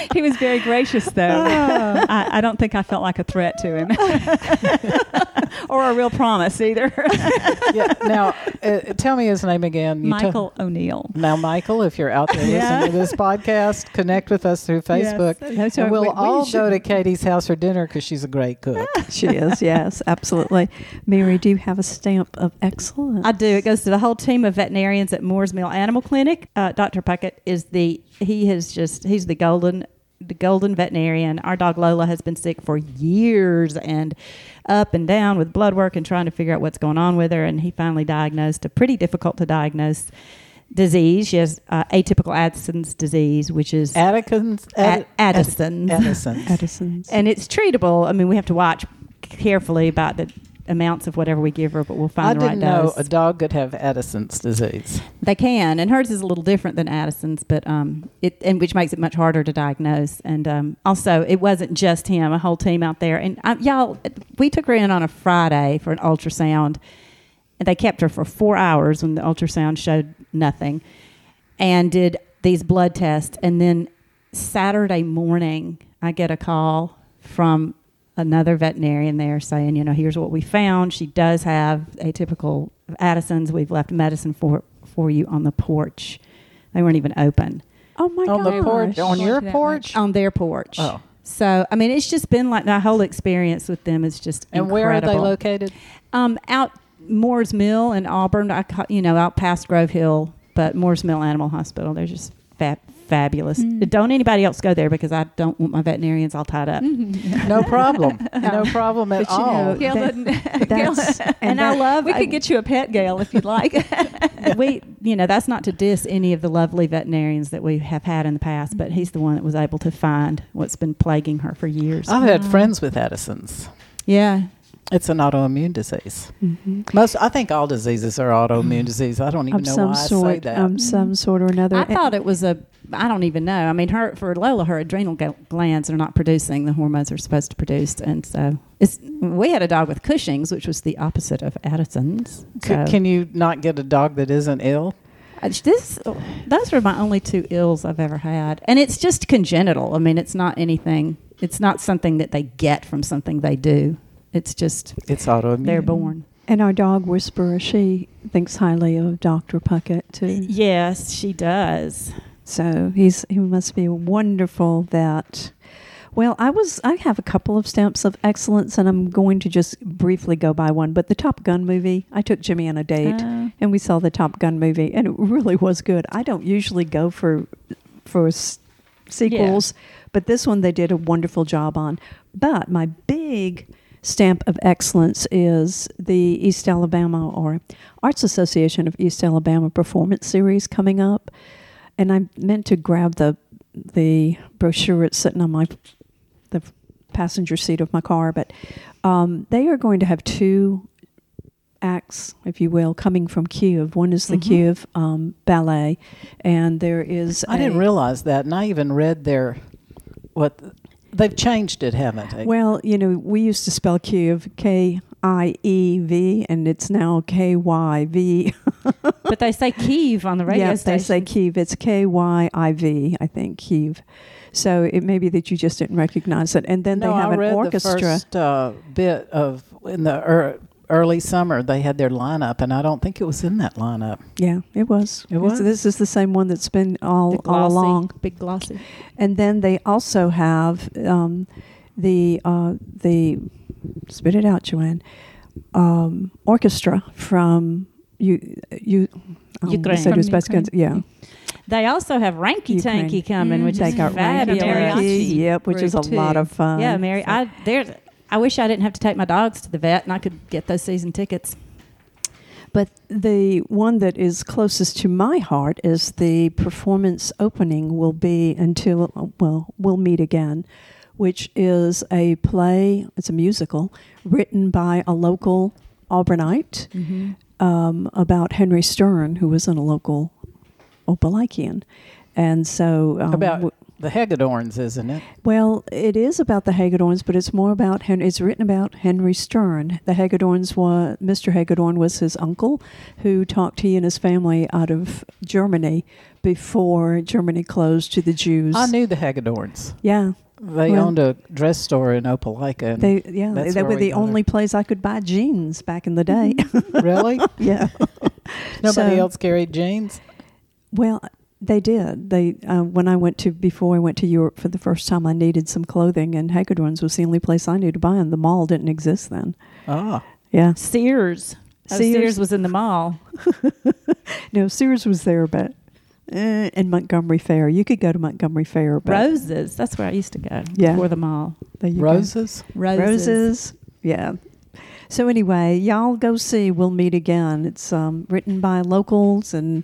Speaker 4: he was very gracious, though. I, I don't think I felt like a threat to him, or a real promise either.
Speaker 1: yeah. Now, uh, tell me his name again. You
Speaker 4: Michael O'Neill.
Speaker 1: now, Michael, if you're out there
Speaker 4: Yeah.
Speaker 1: listening to this podcast, connect with us through Facebook.
Speaker 2: That's
Speaker 1: and we'll
Speaker 2: We- we
Speaker 1: all go to Katie's house for dinner because she's a great cook.
Speaker 2: She is, yes, absolutely. Mary, do you have a stamp of excellence?
Speaker 8: I do. It goes to the whole team of veterinarians at Moore's Mill Animal Clinic. Uh, Dr. Puckett is the he has just he's the golden the golden veterinarian. Our dog Lola has been sick for years and up and down with blood work and trying to figure out what's going on with her. And he finally diagnosed a pretty difficult to diagnose disease. She has uh, atypical Addison's disease, which is
Speaker 1: Addison's.
Speaker 8: Ad- Addison's.
Speaker 1: Addison's.
Speaker 2: Edison's.
Speaker 8: and it's treatable. I mean, we have to watch carefully about the amounts of whatever we give her, but we'll find
Speaker 1: I
Speaker 8: the right
Speaker 1: didn't know
Speaker 8: dose.
Speaker 1: a dog could have Addison's disease.
Speaker 8: They can, and hers is a little different than Addison's, but um, it and which makes it much harder to diagnose. And um, also, it wasn't just him; a whole team out there. And uh, y'all, we took her in on a Friday for an ultrasound, and they kept her for four hours when the ultrasound showed nothing, and did these blood tests. And then Saturday morning, I get a call from another veterinarian there saying, you know, here's what we found. She does have atypical Addison's. We've left medicine for for you on the porch. They weren't even open
Speaker 2: oh my
Speaker 1: on
Speaker 2: gosh.
Speaker 1: the porch, on your porch.
Speaker 8: on their porch.
Speaker 1: Oh.
Speaker 8: So I mean, it's just been like the whole experience with them is just
Speaker 1: And where are they located?
Speaker 8: Um, out Moore's Mill in Auburn. I, you know, out past Grove Hill, but Moore's Mill Animal Hospital. They're just fa- fabulous.
Speaker 4: Mm.
Speaker 8: Don't anybody else go there because I don't want my veterinarians all tied up.
Speaker 1: No problem. no problem at all.
Speaker 2: know,
Speaker 4: Gail
Speaker 2: that-
Speaker 4: doesn't-
Speaker 2: that's-
Speaker 4: Gail-
Speaker 8: And I
Speaker 2: that-
Speaker 8: love
Speaker 4: we
Speaker 8: I-
Speaker 4: could get you a pet, Gail, if you'd like.
Speaker 8: we, you know, that's not to diss any of the lovely veterinarians that we have had in the past, but he's the one that was able to find what's been plaguing her for years.
Speaker 1: I've had friends with Addison's.
Speaker 8: Yeah,
Speaker 1: It's an autoimmune disease.
Speaker 2: Mhm.
Speaker 1: Most, I think all diseases are autoimmune disease. I don't even
Speaker 2: Of
Speaker 1: know
Speaker 2: some
Speaker 1: why I
Speaker 2: sort,
Speaker 1: say that.
Speaker 2: um, some sort or another.
Speaker 8: I thought it was a. I don't even know. I mean, her for Lola, her adrenal glands are not producing the hormones they're supposed to produce, and so it's. We had a dog with Cushing's, which was the opposite of Addison's.
Speaker 1: C- can you not get a dog that isn't ill?
Speaker 8: Uh, this, those were my only two ills I've ever had, and it's just congenital. I mean, it's not anything. It's not something that they get from something they do. It's just
Speaker 1: It's autoimmune.
Speaker 8: they're born.
Speaker 2: and our dog whisperer, she thinks highly of Dr. Puckett too.
Speaker 8: Yes, she does.
Speaker 2: So he's he must be wonderful that. Well, I was I have a couple of stamps of excellence, and I'm going to just briefly go by one. But the Top Gun movie, I took Jimmy on a date,
Speaker 8: Uh,
Speaker 2: and we saw the Top Gun movie, and it really was good. I don't usually go for for s- sequels, but this one they did a wonderful job on. But my big stamp of excellence is the East Alabama or Arts Association of East Alabama Performance Series coming up, and I meant to grab the the brochure. It's sitting on my the passenger seat of my car, but um, they are going to have two acts, if you will, coming from Kiev. One is the
Speaker 8: Mhm.
Speaker 2: Kiev um, Ballet, and there is.
Speaker 1: I didn't realize that, and I even read their what they've changed it, haven't they?
Speaker 2: Well, you know, we used to spell Kiev K I E V, and it's now K Y V.
Speaker 8: but they say Kiev on the radio
Speaker 2: yes, they say Kiev. It's K Y I V, I think, Kiev. So it may be that you just didn't recognize it. And then
Speaker 1: no,
Speaker 2: they have
Speaker 1: I
Speaker 2: an
Speaker 1: read
Speaker 2: orchestra.
Speaker 1: the first uh, bit of in the er, early summer they had their lineup, and I don't think it was in that lineup.
Speaker 2: Yeah, it was.
Speaker 1: It
Speaker 2: It's-
Speaker 1: was?
Speaker 2: This is the same one that's been all,
Speaker 8: The
Speaker 2: all along.
Speaker 8: big glossy.
Speaker 2: And then they also have um, the uh, the spit it out, Joanne. Um, orchestra from you you um,
Speaker 8: Ukraine.
Speaker 2: said
Speaker 4: From
Speaker 2: Uzbekistan. Yeah,
Speaker 8: They also have Ranky
Speaker 2: Ukraine.
Speaker 8: Tanky coming, which
Speaker 2: they
Speaker 8: is
Speaker 2: got
Speaker 8: fabulous.
Speaker 2: Ranky, yep, which is a
Speaker 4: group,
Speaker 2: lot of fun.
Speaker 8: Yeah, Mary, I there's. I wish I didn't have to take my dogs to the vet, and I could get those season tickets.
Speaker 2: But the one that is closest to my heart is the performance opening will be until, well, we'll meet again, which is a play, it's a musical written by a local Auburnite. um, about Henry Stern, who was in a local Opalikian. And so um,
Speaker 1: About
Speaker 2: w-
Speaker 1: the Hagedorns, isn't it?
Speaker 2: well, it is about the Hagedorns, but it's more about Hen- it's written about Henry Stern. The Hagedorns was Mr. Hagedorn was his uncle, who talked he and his family out of Germany before Germany closed to the Jews.
Speaker 1: I knew the Hagedorns.
Speaker 2: yeah,
Speaker 1: They
Speaker 2: Well-
Speaker 1: owned a dress store in Opelika.
Speaker 2: they yeah they, they were
Speaker 1: we
Speaker 2: the only place I could buy jeans back in the day. Mm-hmm.
Speaker 1: really?
Speaker 2: yeah.
Speaker 1: Nobody
Speaker 2: So-
Speaker 1: else carried jeans?
Speaker 2: Well, they did. They uh, when I went to before I went to Europe for the first time, I needed some clothing, and Hagedorn's was the only place I knew to buy them. The mall didn't exist then.
Speaker 1: Ah.
Speaker 2: Yeah,
Speaker 8: Sears. Oh,
Speaker 2: Sears.
Speaker 8: Sears was in the mall.
Speaker 2: no, Sears was there, but eh, in Montgomery Fair, you could go to Montgomery Fair. But
Speaker 8: Roses. That's where I used to go.
Speaker 2: Yeah.
Speaker 8: Before the mall.
Speaker 2: there you go.
Speaker 1: Roses?
Speaker 8: Roses.
Speaker 2: Roses. Yeah. So anyway, y'all go see. We'll meet again. It's um, written by locals and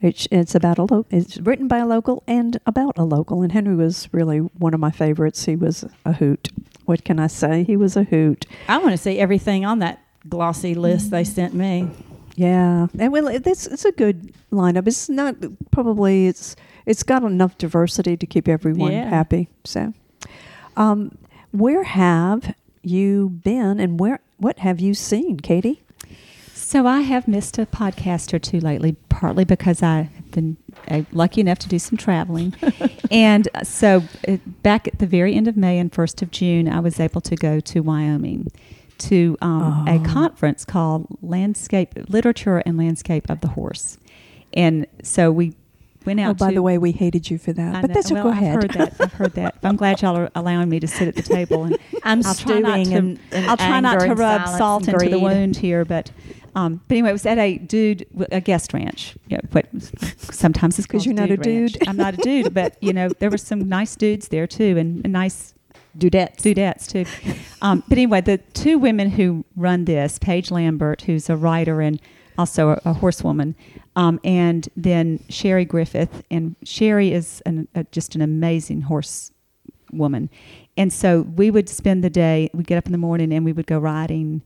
Speaker 2: it's it's about a lo- It's written by a local and about a local. And Henry was really one of my favorites. He was a hoot. What can I say? He was a hoot.
Speaker 8: I want to see everything on that glossy list they sent me.
Speaker 2: Yeah, and well, it- it's it's a good lineup. It's not probably it's it's got enough diversity to keep everyone
Speaker 8: Yeah.
Speaker 2: happy. So, um, where have you been, and where what have you seen, Katie?
Speaker 4: So I have missed a podcast or two lately, partly because I have been uh, lucky enough to do some traveling, and uh, so uh, back at the very end of May and first of June, I was able to go to Wyoming to um, a
Speaker 2: Oh.
Speaker 4: conference called Landscape Literature and Landscape of the Horse, and so we went out.
Speaker 2: Oh, by
Speaker 4: to,
Speaker 2: the way, we hated you for that,
Speaker 4: I
Speaker 2: but
Speaker 4: know-
Speaker 2: that's
Speaker 4: well,
Speaker 2: go
Speaker 4: I've
Speaker 2: ahead.
Speaker 4: heard that. I've heard that. I'm glad y'all are allowing me to sit at the table and
Speaker 8: I'm
Speaker 4: I'll try not
Speaker 8: stewing
Speaker 4: to-
Speaker 8: in, in
Speaker 4: I'll try not to
Speaker 8: and
Speaker 4: rub salt
Speaker 8: and
Speaker 4: into the wound here, but um, but anyway, it was at a dude, a guest ranch. You know, sometimes it's
Speaker 2: 'Cause
Speaker 4: called
Speaker 2: you're not a
Speaker 4: ranch.
Speaker 2: dude.
Speaker 4: I'm not a dude, but you know, there were some nice dudes there too, and, and nice
Speaker 8: Dudettes.
Speaker 4: dudettes too. Um, but anyway, the two women who run this, Paige Lambert, who's a writer and also a, a horsewoman, um, and then Sherry Griffith, and Sherry is an, a, just an amazing horse woman. And so we would spend the day, we'd get up in the morning and we would go riding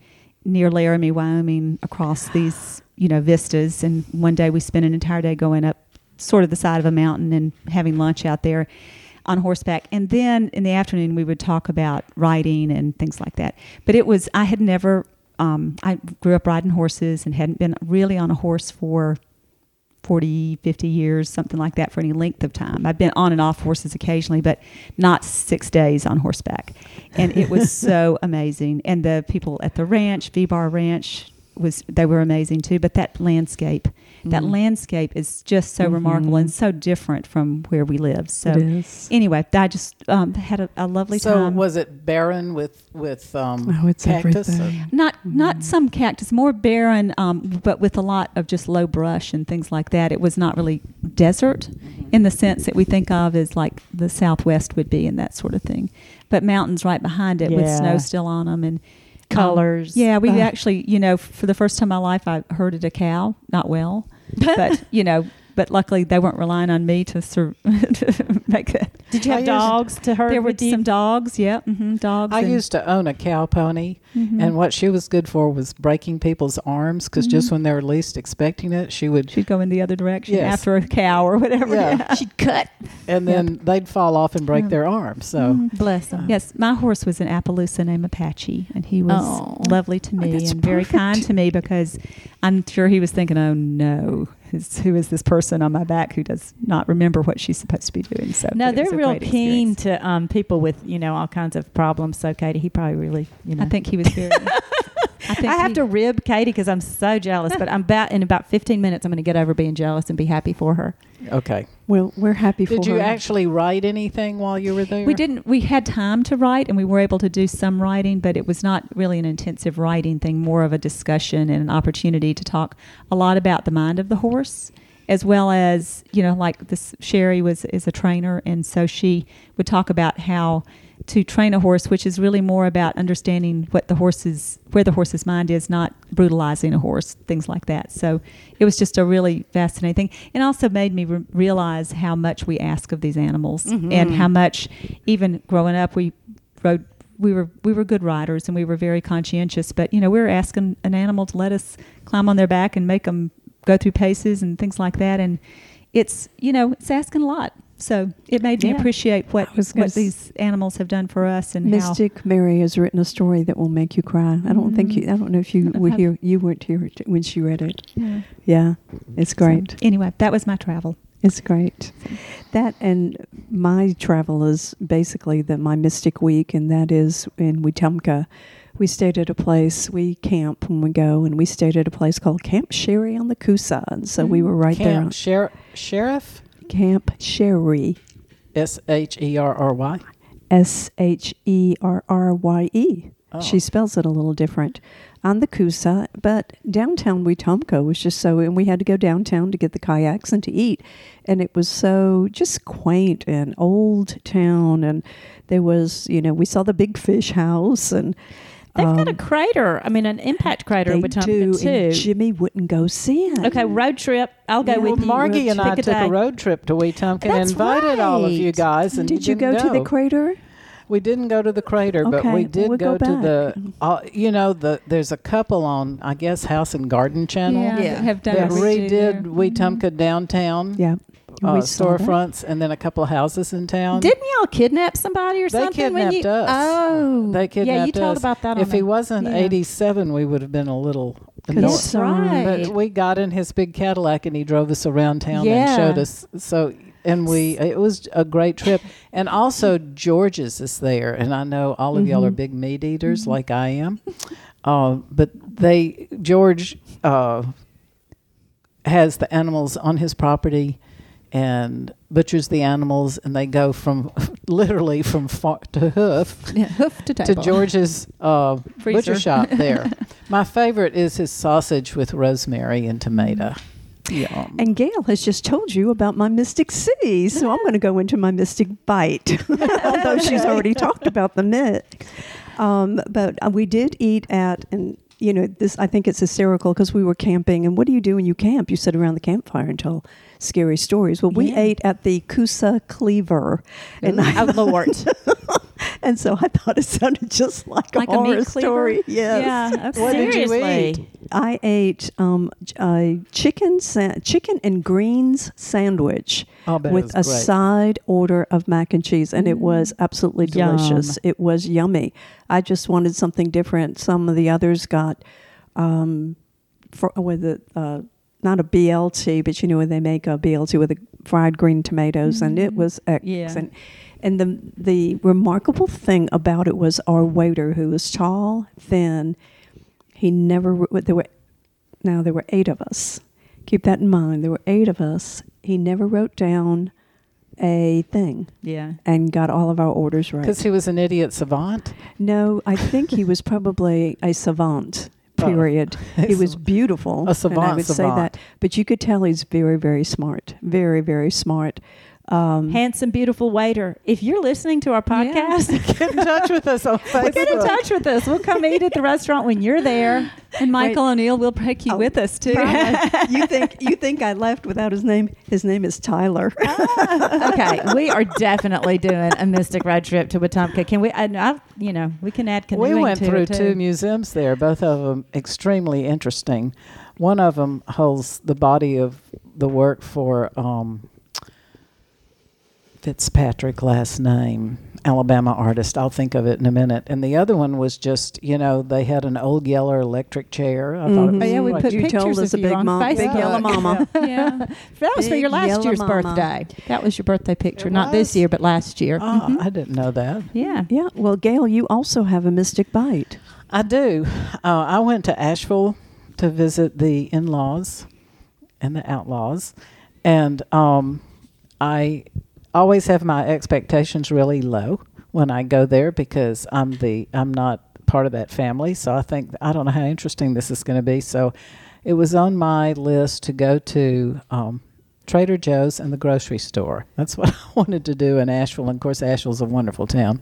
Speaker 4: near Laramie, Wyoming, across these, you know, vistas. And one day we spent an entire day going up sort of the side of a mountain and having lunch out there on horseback. And then in the afternoon we would talk about riding and things like that. But it was, I had never, um, I grew up riding horses and hadn't been really on a horse for 40, 50 years, something like that, for any length of time. I've been on and off horses occasionally, but not six days on horseback. And it was so amazing. And the people at the ranch, V Bar Ranch, was they were amazing too. But that landscape, that
Speaker 2: Mhm.
Speaker 4: landscape is just so remarkable
Speaker 2: Mhm.
Speaker 4: and so different from where we live. So
Speaker 2: it is.
Speaker 4: anyway, I just um, had a, a lovely
Speaker 1: so
Speaker 4: time.
Speaker 1: So was it barren with with um,
Speaker 2: Oh, it's
Speaker 1: cactus? or-
Speaker 2: everything.
Speaker 4: Not not some cactus, more barren, um, but with a lot of just low brush and things like that. It was not really desert in the sense that we think of as like the Southwest would be and that sort of thing, but mountains right behind it with snow still on them and um,
Speaker 8: Colors.
Speaker 4: yeah, we
Speaker 8: Ugh.
Speaker 4: actually, you know, for the first time in my life, I herded a cow. Not well, but you know, but luckily they weren't relying on me to, sur- to make that.
Speaker 8: Did you
Speaker 1: I
Speaker 8: have
Speaker 1: used-
Speaker 8: dogs to herd
Speaker 4: There were
Speaker 8: you?
Speaker 4: some dogs. Yeah, hmm dogs.
Speaker 1: I used to own a cow pony,
Speaker 4: mhm.
Speaker 1: and what she was good for was breaking people's arms because just
Speaker 4: Mhm.
Speaker 1: when they were least expecting it, she would,
Speaker 4: she'd go in the other direction
Speaker 1: Yes.
Speaker 4: after a cow or whatever.
Speaker 1: Yeah.
Speaker 8: She'd cut.
Speaker 1: and then they'd fall off and break
Speaker 4: Yeah.
Speaker 1: their arms. So
Speaker 4: Mhm.
Speaker 8: Bless them.
Speaker 4: Yes, my horse was an Appaloosa named Apache, and he was
Speaker 8: Oh.
Speaker 4: lovely to me
Speaker 2: that's
Speaker 4: and very kind to me because I'm sure he was thinking, "Oh no, who's, who is this person on my back who does not remember what she's supposed to be doing?" So
Speaker 8: No, they're real keen
Speaker 4: experience.
Speaker 8: to um, people with you know all kinds of problems. So Katie, he probably really you know.
Speaker 4: I think he was very. I think
Speaker 8: I have
Speaker 4: he-
Speaker 8: to rib Katie because I'm so jealous. but I'm about in about 15 minutes. I'm going to get over being jealous and be happy for her.
Speaker 1: okay.
Speaker 2: Well, we're happy for
Speaker 1: Did you
Speaker 2: her.
Speaker 1: actually write anything while you were there?
Speaker 4: We didn't. We had time to write, and we were able to do some writing, but it was not really an intensive writing thing. More of a discussion and an opportunity to talk a lot about the mind of the horse, as well as you know, like this. Sherry was is a trainer, and so she would talk about how to train a horse, which is really more about understanding what the horse's where the horse's mind is, not brutalizing a horse, things like that. So it was just a really fascinating thing, and also made me re- realize how much we ask of these animals,
Speaker 8: Mhm.
Speaker 4: and how much, even growing up, we rode we were we were good riders and we were very conscientious. But you know, we were asking an animal to let us climb on their back and make them go through paces and things like that. And it's you know it's asking a lot. So it made me
Speaker 8: Yeah.
Speaker 4: appreciate what
Speaker 2: was
Speaker 4: what
Speaker 2: s-
Speaker 4: these animals have done for us and how.
Speaker 2: Mystic Mary has written a story that will make you cry. I don't think you. Mm. I don't know if you were here. You weren't here t- when she read it.
Speaker 4: Yeah.
Speaker 2: Yeah, it's
Speaker 4: So,
Speaker 2: great.
Speaker 4: anyway, that was my travel.
Speaker 2: It's great. That and my travel is basically the my mystic week, and that is in Wetumpka. We stayed at a place. We camp when we go, and we stayed at a place called Camp Sherry on the Coosa, and so we mm. were right there.
Speaker 1: Camp Sher- Sheriff,
Speaker 2: Camp Sherry,
Speaker 1: S H E R R Y.
Speaker 2: S H E R R Y E.
Speaker 1: Oh.
Speaker 2: She spells it a little different on the Coosa, but downtown Wetumpka was just so, and we had to go downtown to get the kayaks and to eat, and it was so just quaint and old town, and there was, you know, we saw the big fish house, and
Speaker 8: They've got a
Speaker 2: um,
Speaker 8: crater. I mean, an impact crater
Speaker 2: they
Speaker 8: with
Speaker 2: do,
Speaker 8: Wetumpka
Speaker 2: and
Speaker 8: too.
Speaker 2: Jimmy wouldn't go see it.
Speaker 8: Okay, road trip. I'll go
Speaker 2: Yeah,
Speaker 8: with
Speaker 1: Well,
Speaker 8: you.
Speaker 1: Margie and I
Speaker 8: Pick
Speaker 1: took a road trip to Wetumpka and
Speaker 8: That's
Speaker 1: invited all of you guys. And
Speaker 2: Did you go
Speaker 1: didn't
Speaker 2: to the crater?
Speaker 1: We didn't go to the crater, but we did
Speaker 2: we'll
Speaker 1: go,
Speaker 2: go
Speaker 1: to the. Uh, you know, the there's a couple on I guess House and Garden Channel
Speaker 4: Yeah,
Speaker 8: Yeah.
Speaker 4: have done
Speaker 1: that
Speaker 4: a redo there.
Speaker 1: redid Wetumpka downtown.
Speaker 2: Yeah,
Speaker 1: Uh,
Speaker 2: we
Speaker 1: storefronts and then a couple of houses in town.
Speaker 8: Didn't y'all kidnap somebody or
Speaker 1: They
Speaker 8: something? when you, They
Speaker 1: kidnapped us.
Speaker 8: Oh,
Speaker 1: They kidnapped us.
Speaker 8: Yeah, you told
Speaker 1: us.
Speaker 8: about that.
Speaker 1: if
Speaker 8: on
Speaker 1: he
Speaker 8: the-
Speaker 1: wasn't
Speaker 8: yeah.
Speaker 1: 87, we would have been a little.
Speaker 8: That's right.
Speaker 1: But we got in his big Cadillac and he drove us around town
Speaker 8: Yeah.
Speaker 1: and showed us. So and we it was a great trip. And also George's is there, and I know all of y'all are
Speaker 2: Mhm.
Speaker 1: big meat eaters like I am. Uh, but they George uh, has the animals on his property and butchers the animals, and they go from literally from far to hoof
Speaker 8: Yeah, hoof to
Speaker 1: to. George's uh, butcher shop there. My favorite is his sausage with rosemary and tomato. Yum.
Speaker 2: And Gail has just told you about my Mystic City, so I'm going to go into my Mystic Bite, although she's already talked about the myth. Um, but uh, we did eat at, and you know, this I think it's hysterical because we were camping. And what do you do when you camp? You sit around the campfire and tell scary stories. Well, we
Speaker 8: Yeah.
Speaker 2: ate at the Coosa Cleaver, and I,
Speaker 8: Oh, Lord.
Speaker 2: and so I thought it sounded just like,
Speaker 8: Like
Speaker 2: a
Speaker 8: a
Speaker 2: horror
Speaker 8: meat
Speaker 2: story. Yes.
Speaker 8: Yeah. Okay.
Speaker 1: What did you eat?
Speaker 2: I ate um, j- a chicken sa- chicken and greens sandwich
Speaker 1: I'll bet it
Speaker 2: with a
Speaker 1: great.
Speaker 2: side order of mac and cheese, and it was absolutely
Speaker 8: Yum.
Speaker 2: delicious. It was yummy. I just wanted something different. Some of the others got um, for, with a uh, not a BLT, but you know when they make a BLT with the fried green tomatoes, and it mm-hmm. was
Speaker 8: Yeah.
Speaker 2: excellent. And the the remarkable thing about it was our waiter, who was tall, thin. He never wr- there were now there were eight of us. Keep that in mind. There were eight of us. He never wrote down a thing
Speaker 8: Yeah.
Speaker 2: and got all of our orders right.
Speaker 1: Because he was an idiot savant.
Speaker 2: No, I think he was probably a savant.
Speaker 1: Oh.
Speaker 2: Period. he was beautiful.
Speaker 1: A
Speaker 2: and I
Speaker 1: savant
Speaker 2: would say that. But you could tell he's very, very smart. Very, very smart. Um,
Speaker 8: Handsome, beautiful waiter. If you're listening to our podcast,
Speaker 1: Get in touch with us on Facebook.
Speaker 8: get in touch with us. We'll come eat at the restaurant when you're there.
Speaker 4: And Michael O'Neill will take you
Speaker 2: Oh,
Speaker 4: with us too.
Speaker 2: you think you think I left without his name? His name is Tyler.
Speaker 8: okay, we are definitely doing a Mystic road trip to Wetumpka. Can we? I, I, you know, we can add
Speaker 1: We
Speaker 8: canoeing
Speaker 1: went
Speaker 8: to
Speaker 1: through
Speaker 8: it, too.
Speaker 1: two museums there, both of them extremely interesting. One of them holds the body of the work for um, Fitzpatrick, last name, Alabama artist. I'll think of it in a minute. And the other one was just, you know, they had an old Yeller electric chair. I thought it
Speaker 2: Mhm.
Speaker 1: was
Speaker 8: Oh, yeah, we put
Speaker 2: You
Speaker 8: pictures
Speaker 2: told us
Speaker 8: of
Speaker 2: a
Speaker 8: you
Speaker 2: big
Speaker 8: on
Speaker 2: mom- big yellow mama.
Speaker 4: yeah.
Speaker 8: That was for your last year's
Speaker 2: mama.
Speaker 8: birthday. That was your birthday picture,
Speaker 1: It
Speaker 8: not this year, but last year.
Speaker 1: Oh,
Speaker 8: Mhm.
Speaker 1: I didn't know that.
Speaker 8: Yeah.
Speaker 2: yeah. Well, Gail, you also have a mystic bite.
Speaker 1: I do. Uh, I went to Asheville to visit the in laws and the outlaws. And um, I always have my expectations really low when I go there because I'm the I'm not part of that family. So I think I don't know how interesting this is going to be. So it was on my list to go to um, Trader Joe's and the grocery store. That's what I wanted to do in Asheville. And of course, Asheville's a wonderful town.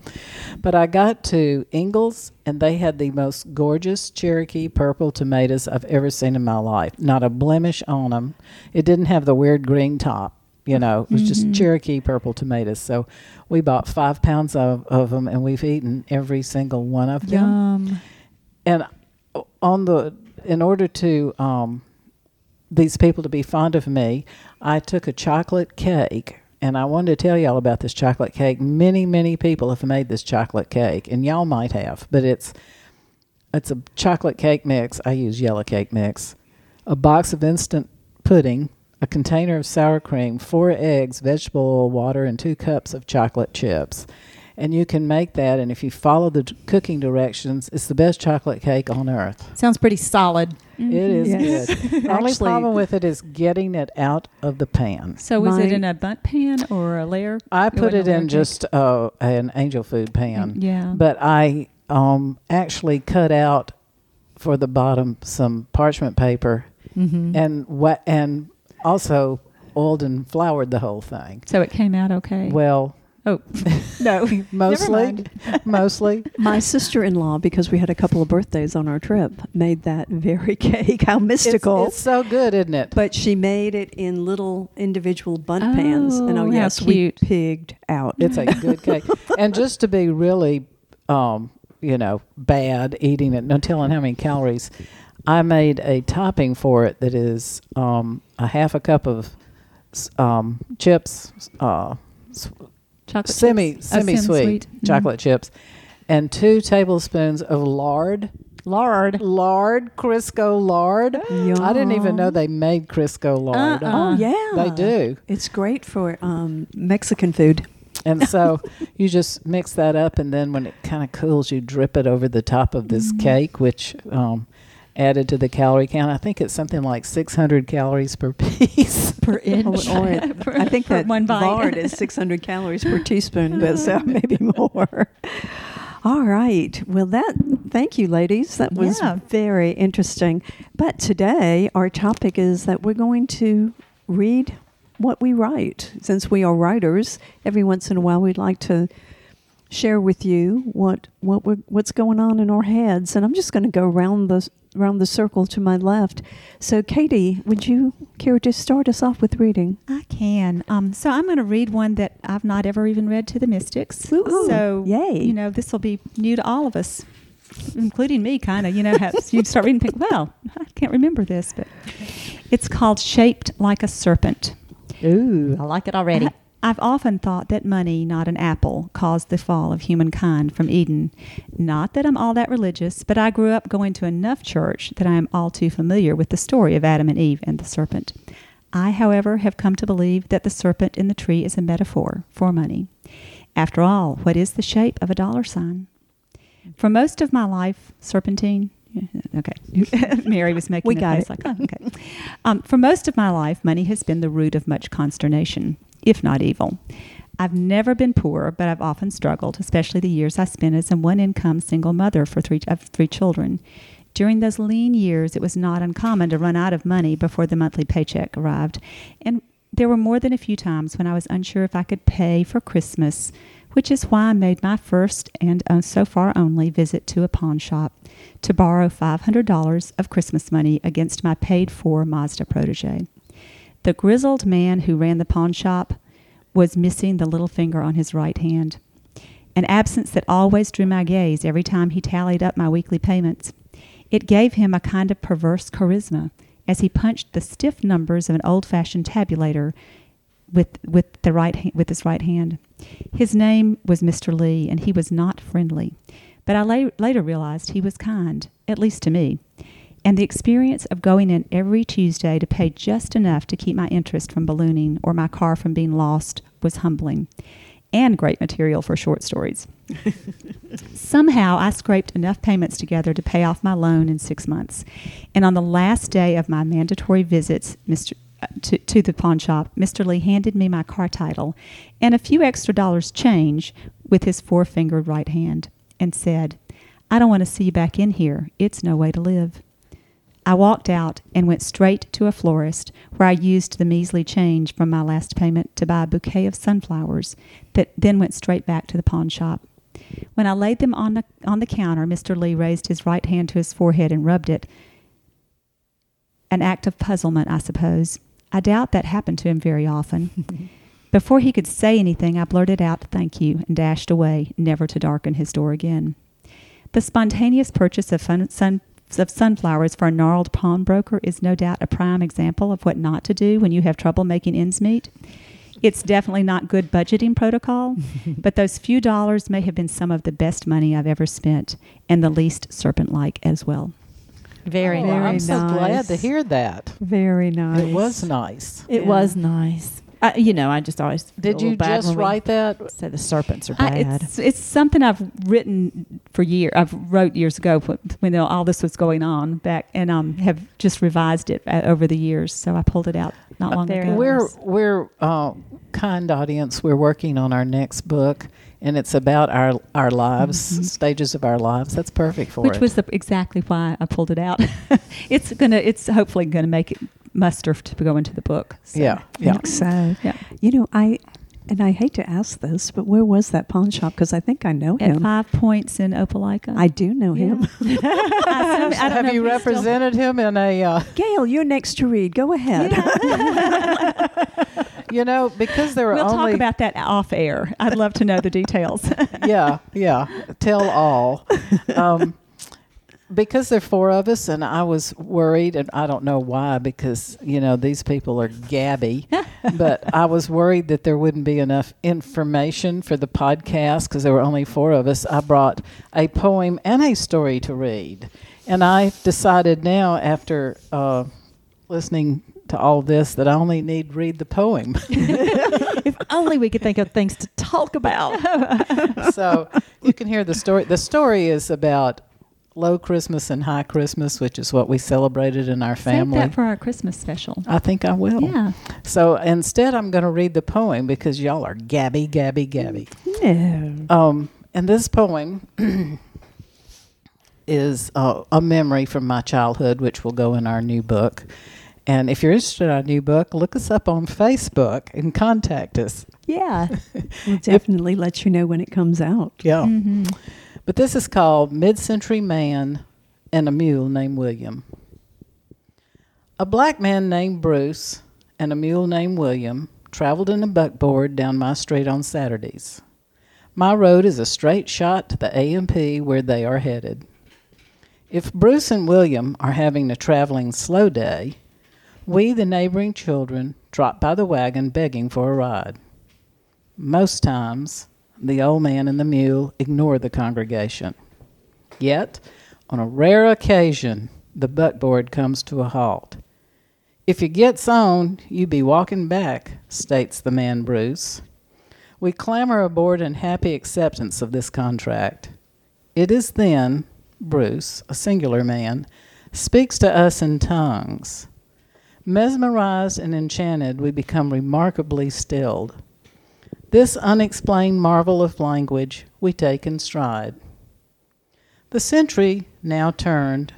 Speaker 1: But I got to Ingles, and they had the most gorgeous Cherokee purple tomatoes I've ever seen in my life. Not a blemish on them. It didn't have the weird green top. You know, it was
Speaker 4: Mhm.
Speaker 1: just Cherokee purple tomatoes. So we bought five pounds of, of them, and we've eaten every single one of them.
Speaker 4: Yum.
Speaker 1: And on the, in order to um, these people to be fond of me, I took a chocolate cake. And I wanted to tell y'all about this chocolate cake. Many, many people have made this chocolate cake, and y'all might have, but it's it's a chocolate cake mix. I use yellow cake mix, a box of instant pudding, a container of sour cream, four eggs, vegetable oil, water, and two cups of chocolate chips. And you can make that, and if you follow the d- cooking directions, it's the best chocolate cake on earth.
Speaker 8: Sounds pretty solid.
Speaker 1: It is
Speaker 2: Yes.
Speaker 1: good. The only
Speaker 2: Actually-
Speaker 1: problem with it is getting it out of the pan.
Speaker 4: So was it
Speaker 2: My-
Speaker 4: in a Bundt pan or a layer?
Speaker 1: I
Speaker 4: It
Speaker 1: put
Speaker 4: wasn't
Speaker 1: it in
Speaker 4: cake?
Speaker 1: just uh, an angel food pan.
Speaker 4: Yeah.
Speaker 1: But I um, actually cut out for the bottom some parchment paper
Speaker 8: Mm-hmm.
Speaker 1: and wa- and also oiled and floured the whole thing.
Speaker 4: so it came out okay.
Speaker 1: Well,
Speaker 4: oh no,
Speaker 1: mostly, mostly.
Speaker 2: My sister in law, because we had a couple of birthdays on our trip, made that very cake. How mystical.
Speaker 1: It's, it's so good, isn't it?
Speaker 2: but she made it in little individual Bundt pans. And
Speaker 4: Oh,
Speaker 2: oh,
Speaker 4: how
Speaker 2: yes, we pigged out.
Speaker 1: It's a good cake. and just to be really, um, you know, bad eating it, no telling how many calories, I made a topping for it that is um, a half a cup of um, chips, uh,
Speaker 4: chocolate
Speaker 1: semi
Speaker 4: chips. Oh,
Speaker 1: semi sweet
Speaker 4: Mhm.
Speaker 1: chocolate chips, and two tablespoons of lard.
Speaker 8: Lard.
Speaker 1: Lard, Crisco lard. I didn't even know they made Crisco lard.
Speaker 8: Uh-uh.
Speaker 2: Oh, yeah.
Speaker 1: They do.
Speaker 2: It's great for um, Mexican food.
Speaker 1: And so you just mix that up, and then when it kind of cools, you drip it over the top of this cake, which um, added to the calorie count. I think it's something like 600 calories per piece.
Speaker 4: per oh, inch.
Speaker 2: Or, or
Speaker 4: For-
Speaker 2: I think that
Speaker 4: one bite.
Speaker 2: lard is 600 calories per teaspoon, but so maybe more. All right. Well, that. Thank you, ladies. That was
Speaker 4: Yeah.
Speaker 2: very interesting. But today, our topic is that we're going to read what we write. Since we are writers, every once in a while, we'd like to share with you what what we're, what's going on in our heads. And I'm just going to go around the around the circle to my left. So, Katie, would you care to start us off with reading?
Speaker 4: I can. Um, so I'm going to read one that I've not ever even read to the mystics.
Speaker 2: Ooh,
Speaker 4: so
Speaker 2: yay.
Speaker 4: you know, this will be new to all of us, including me. Kind of, you know, how you start reading, and think, well, I can't remember this, but it's called "Shaped Like a Serpent."
Speaker 8: Ooh, I like it already.
Speaker 4: I've often thought that money, not an apple, caused the fall of humankind from Eden. Not that I'm all that religious, but I grew up going to enough church that I am all too familiar with the story of Adam and Eve and the serpent. I, however, have come to believe that the serpent in the tree is a metaphor for money. After all, what is the shape of a dollar sign? For most of my life, serpentine. Okay, Mary was making
Speaker 2: We
Speaker 4: a
Speaker 2: got
Speaker 4: face
Speaker 2: it.
Speaker 4: like, oh, okay. Um, for most of my life, money has been the root of much consternation, if not evil. I've never been poor, but I've often struggled, especially the years I spent as a one income single mother for three, of three children. During those lean years, it was not uncommon to run out of money before the monthly paycheck arrived. And there were more than a few times when I was unsure if I could pay for Christmas, which is why I made my first and uh, so far only visit to a pawn shop to borrow $500 of Christmas money against my paid for Mazda protege. The grizzled man who ran the pawn shop was missing the little finger on his right hand, an absence that always drew my gaze every time he tallied up my weekly payments. It gave him a kind of perverse charisma as he punched the stiff numbers of an old fashioned tabulator with, with, the right with his right hand. His name was Mr. Lee, and he was not friendly. But I la- later realized he was kind, at least to me. And the experience of going in every Tuesday to pay just enough to keep my interest from ballooning or my car from being lost was humbling and great material for short stories. Somehow I scraped enough payments together to pay off my loan in six months. And on the last day of my mandatory visits Mr. uh, To, to the pawn shop, Mr. Lee handed me my car title and a few extra dollars change with his four fingered right hand and said, I don't want to see you back in here. It's no way to live. I walked out and went straight to a florist where I used the measly change from my last payment to buy a bouquet of sunflowers that then went straight back to the pawn shop. When I laid them on the, on the counter, Mr. Lee raised his right hand to his forehead and rubbed it. An act of puzzlement, I suppose. I doubt that happened to him very often. Before he could say anything, I blurted out, Thank you, and dashed away, never to darken his door again. The spontaneous purchase of, fun, sun, of sunflowers for a gnarled pawnbroker is no doubt a prime example of what not to do when you have trouble making ends meet. It's definitely not good budgeting protocol, but those few dollars may have been some of the best money I've ever spent, and the least serpent like as well.
Speaker 8: Very
Speaker 1: Oh,
Speaker 8: nice.
Speaker 1: I'm so glad to hear that.
Speaker 2: Very nice.
Speaker 1: It was nice.
Speaker 8: It
Speaker 2: Yeah.
Speaker 8: was nice. I, you know, I just always
Speaker 1: Did
Speaker 8: a
Speaker 1: you
Speaker 8: bad
Speaker 1: just write that?
Speaker 8: Say the serpents are
Speaker 4: I,
Speaker 8: bad.
Speaker 4: it's, it's something I've written for years. I've wrote years ago when, when all this was going on back, and um, have just revised it uh, over the years. So I pulled it out not long
Speaker 8: Very
Speaker 4: ago.
Speaker 1: We're we're uh, kind audience. We're working on our next book, and it's about our our lives, stages of our lives. That's perfect for
Speaker 4: which
Speaker 1: it.
Speaker 4: was the, exactly why I pulled it out. it's gonna, it's hopefully gonna make it muster to go into the book. So.
Speaker 1: yeah, yeah.
Speaker 2: think so.
Speaker 4: Yeah.
Speaker 2: You know, I and I hate to ask this, but where was that pawn shop? Because I think I know
Speaker 4: At
Speaker 2: him.
Speaker 4: Five Points in Opelika.
Speaker 2: I do know him.
Speaker 4: I assume- I don't
Speaker 1: Have
Speaker 4: know
Speaker 1: you
Speaker 4: if he's still-
Speaker 1: represented him in a? Uh,
Speaker 2: Gail, you're next to read. Go ahead.
Speaker 1: you know, because there were
Speaker 4: We'll
Speaker 1: only
Speaker 4: talk about that off air. I'd love to know the details.
Speaker 1: yeah, yeah. Tell all. Um, because there are four of us, and I was worried, and I don't know why, because you know these people are gabby, but I was worried that there wouldn't be enough information for the podcast because there were only four of us. I brought a poem and a story to read, and I decided now after uh, listening to all this that I only need read the poem.
Speaker 8: if only we could think of things to talk about.
Speaker 1: so you can hear the story. The story is about low Christmas and high Christmas, which is what we celebrated in our family.
Speaker 4: Save that for our Christmas special.
Speaker 1: I think I will.
Speaker 4: Yeah.
Speaker 1: So instead, I'm going to read the poem because y'all are gabby, gabby, gabby.
Speaker 2: no.
Speaker 1: Um, and this poem is uh, a memory from my childhood, which will go in our new book. And if you're interested in our new book, look us up on Facebook and contact us.
Speaker 8: yeah.
Speaker 2: We'll definitely let you know when it comes out.
Speaker 1: Yeah.
Speaker 4: Mm-hmm.
Speaker 1: But this is called Mid Century Man and a Mule Named William. A black man named Bruce and a mule named William traveled in a buckboard down my street on Saturdays. My road is a straight shot to the AMP where they are headed. If Bruce and William are having a traveling slow day, we, the neighboring children, drop by the wagon begging for a ride. Most times, the old man and the mule ignore the congregation. Yet, on a rare occasion, the buckboard comes to a halt. If you gets on, you be walking back, states the man Bruce. We clamber aboard in happy acceptance of this contract. It is then Bruce, a singular man, speaks to us in tongues. Mesmerized and enchanted, we become remarkably stilled. This unexplained marvel of language we take in stride. The century now turned.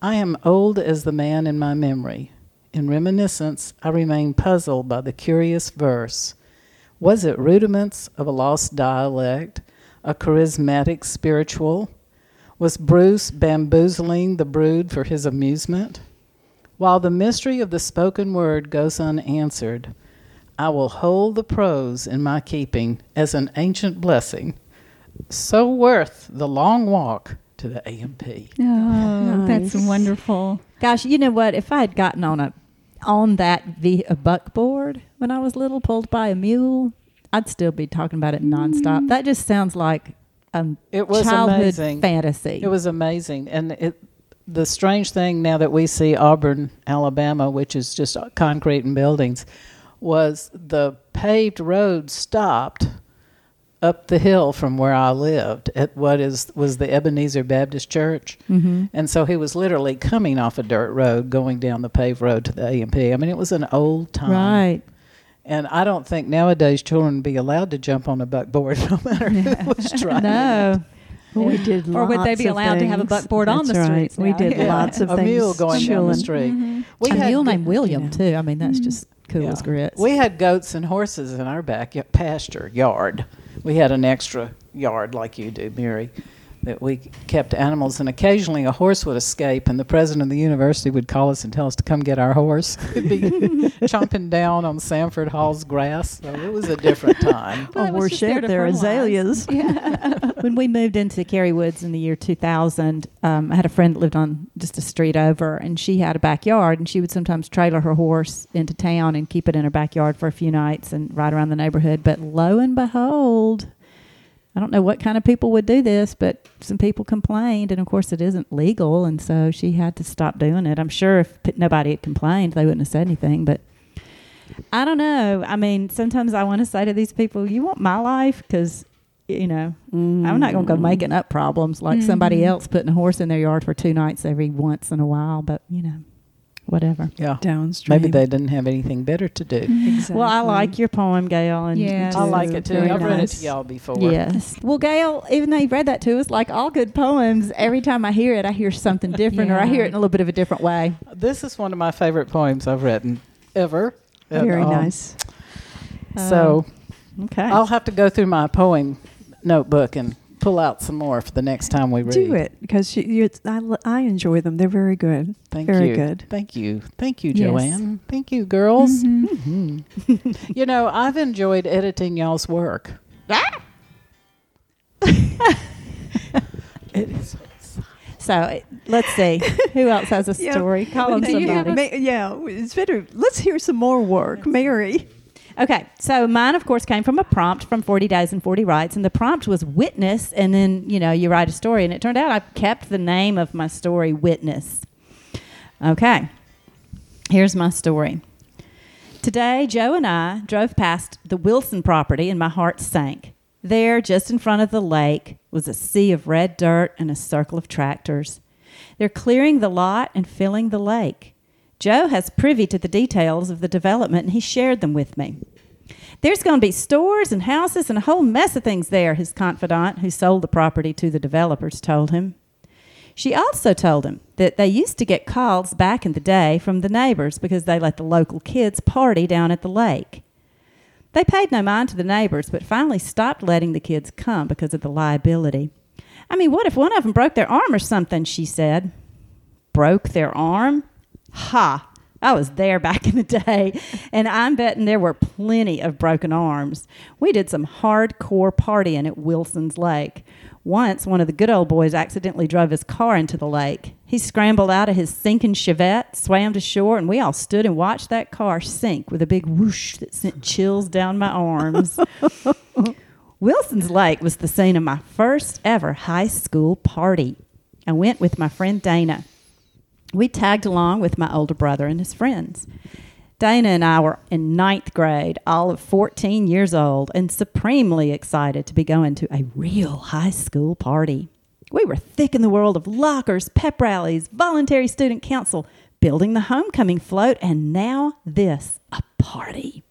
Speaker 1: I am old as the man in my memory. In reminiscence, I remain puzzled by the curious verse. Was it rudiments of a lost dialect, a charismatic spiritual? Was Bruce bamboozling the brood for his amusement? While the mystery of the spoken word goes unanswered, I will hold the prose in my keeping as an ancient blessing, so worth the long walk to the AMP.
Speaker 4: Oh, that's wonderful.
Speaker 8: Gosh, you know what? If I had gotten on a on that a buckboard when I was little, pulled by a mule, I'd still be talking about it nonstop. Mm. That just sounds like a
Speaker 1: It was
Speaker 8: childhood
Speaker 1: amazing.
Speaker 8: fantasy.
Speaker 1: It was amazing, and it. The strange thing now that we see Auburn, Alabama, which is just concrete and buildings, was the paved road stopped up the hill from where I lived at what is was the Ebenezer Baptist Church,
Speaker 8: mm-hmm.
Speaker 1: and so he was literally coming off a dirt road, going down the paved road to the AMP. I mean, it was an old time,
Speaker 8: right.
Speaker 1: And I don't think nowadays children would be allowed to jump on a buckboard, no matter who was trying.
Speaker 8: No.
Speaker 2: We did
Speaker 4: Or would they be
Speaker 2: of
Speaker 4: allowed to have a
Speaker 2: things.
Speaker 4: buckboard on the
Speaker 2: right.
Speaker 4: streets
Speaker 2: We did
Speaker 1: Yeah,
Speaker 2: lots of
Speaker 1: a
Speaker 2: things.
Speaker 1: mule going down the street.
Speaker 4: Mm-hmm.
Speaker 1: We
Speaker 8: a
Speaker 1: had
Speaker 8: mule
Speaker 1: go-
Speaker 8: named William
Speaker 2: yeah.
Speaker 8: too. I mean, that's just cool
Speaker 1: Yeah.
Speaker 8: as grits.
Speaker 1: We had goats and horses in our back pasture yard. We had an extra yard like you do, Mary. That we kept animals, and occasionally a horse would escape, and the president of the university would call us and tell us to come get our horse. He'd be chomping down on Samford Hall's grass. So it was a different time.
Speaker 2: Oh, we're
Speaker 8: just there
Speaker 2: shit
Speaker 8: to
Speaker 2: there, azaleas.
Speaker 8: when we moved into Cary Woods in the year 2000, um, I had a friend that lived on just a street over, and she had a backyard, and she would sometimes trailer her horse into town and keep it in her backyard for a few nights and ride around the neighborhood. But lo and behold, I don't know what kind of people would do this, but some people complained, and of course it isn't legal, and so she had to stop doing it. I'm sure if p- nobody had complained, they wouldn't have said anything, but. I don't know. I mean, sometimes I want to say to these people, "You want my life?" Because, you know, I'm not going to go mm. making up problems like somebody mm-hmm. else putting a horse in their yard for two nights every once in a while. But you know, whatever.
Speaker 1: Yeah.
Speaker 2: downstream.
Speaker 1: Maybe they didn't have anything better to do.
Speaker 2: Exactly.
Speaker 8: Well, I like your poem, Gail, and
Speaker 4: Yeah,
Speaker 1: I like it too.
Speaker 8: Very
Speaker 1: I've read it to y'all before.
Speaker 8: Yes. Well, Gail, even though you've read that to us, like all good poems, every time I hear it, I hear something different, or I hear it in a little bit of a different way.
Speaker 1: This is one of my favorite poems I've written ever.
Speaker 2: Very
Speaker 1: um,
Speaker 2: nice.
Speaker 1: So
Speaker 8: Okay.
Speaker 1: I'll have to go through my poem notebook and pull out some more for the next time we read.
Speaker 2: Do it because you, you, I, l- I enjoy them. They're very good.
Speaker 1: Thank you.
Speaker 2: Very
Speaker 1: you.
Speaker 2: good.
Speaker 1: Thank you. Thank you,
Speaker 4: Yes.
Speaker 1: Joanne. Thank you, girls.
Speaker 2: Mm-hmm.
Speaker 1: Mhm. you know, I've enjoyed editing y'all's work. it is.
Speaker 8: so let's see. Who else has a
Speaker 2: Yeah.
Speaker 8: story? Call them somebody.
Speaker 2: ma- yeah, it's better. Let's hear some more work, Mary.
Speaker 8: Okay, so mine, of course, came from a prompt from 40 Days and 40 Writes, and the prompt was witness, and then, you know, you write a story, and it turned out I kept the name of my story, Witness. Okay, here's my story. Today, Joe and I drove past the Wilson property, and my heart sank. There, just in front of the lake, was a sea of red dirt and a circle of tractors. They're clearing the lot and filling the lake. Joe has privy to the details of the development and he shared them with me. There's going to be stores and houses and a whole mess of things there, his confidant, who sold the property to the developers, told him. She also told him that they used to get calls back in the day from the neighbors because they let the local kids party down at the lake. They paid no mind to the neighbors, but finally stopped letting the kids come because of the liability. I mean, what if one of them broke their arm or something? She said. Broke their arm? Ha! I was there back in the day, and I'm betting there were plenty of broken arms. We did some hardcore partying at Wilson's Lake. Once, one of the good old boys accidentally drove his car into the lake. He scrambled out of his sinking Chevette, swam to shore, and we all stood and watched that car sink with a big whoosh that sent chills down my arms. Wilson's Lake was the scene of my first ever high school party. I went with my friend Dana. We tagged along with my older brother and his friends. Dana and I were in ninth grade, all of 14 years old, and supremely excited to be going to a real high school party. We were thick in the world of lockers, pep rallies, voluntary student council, building the homecoming float, and now this a party.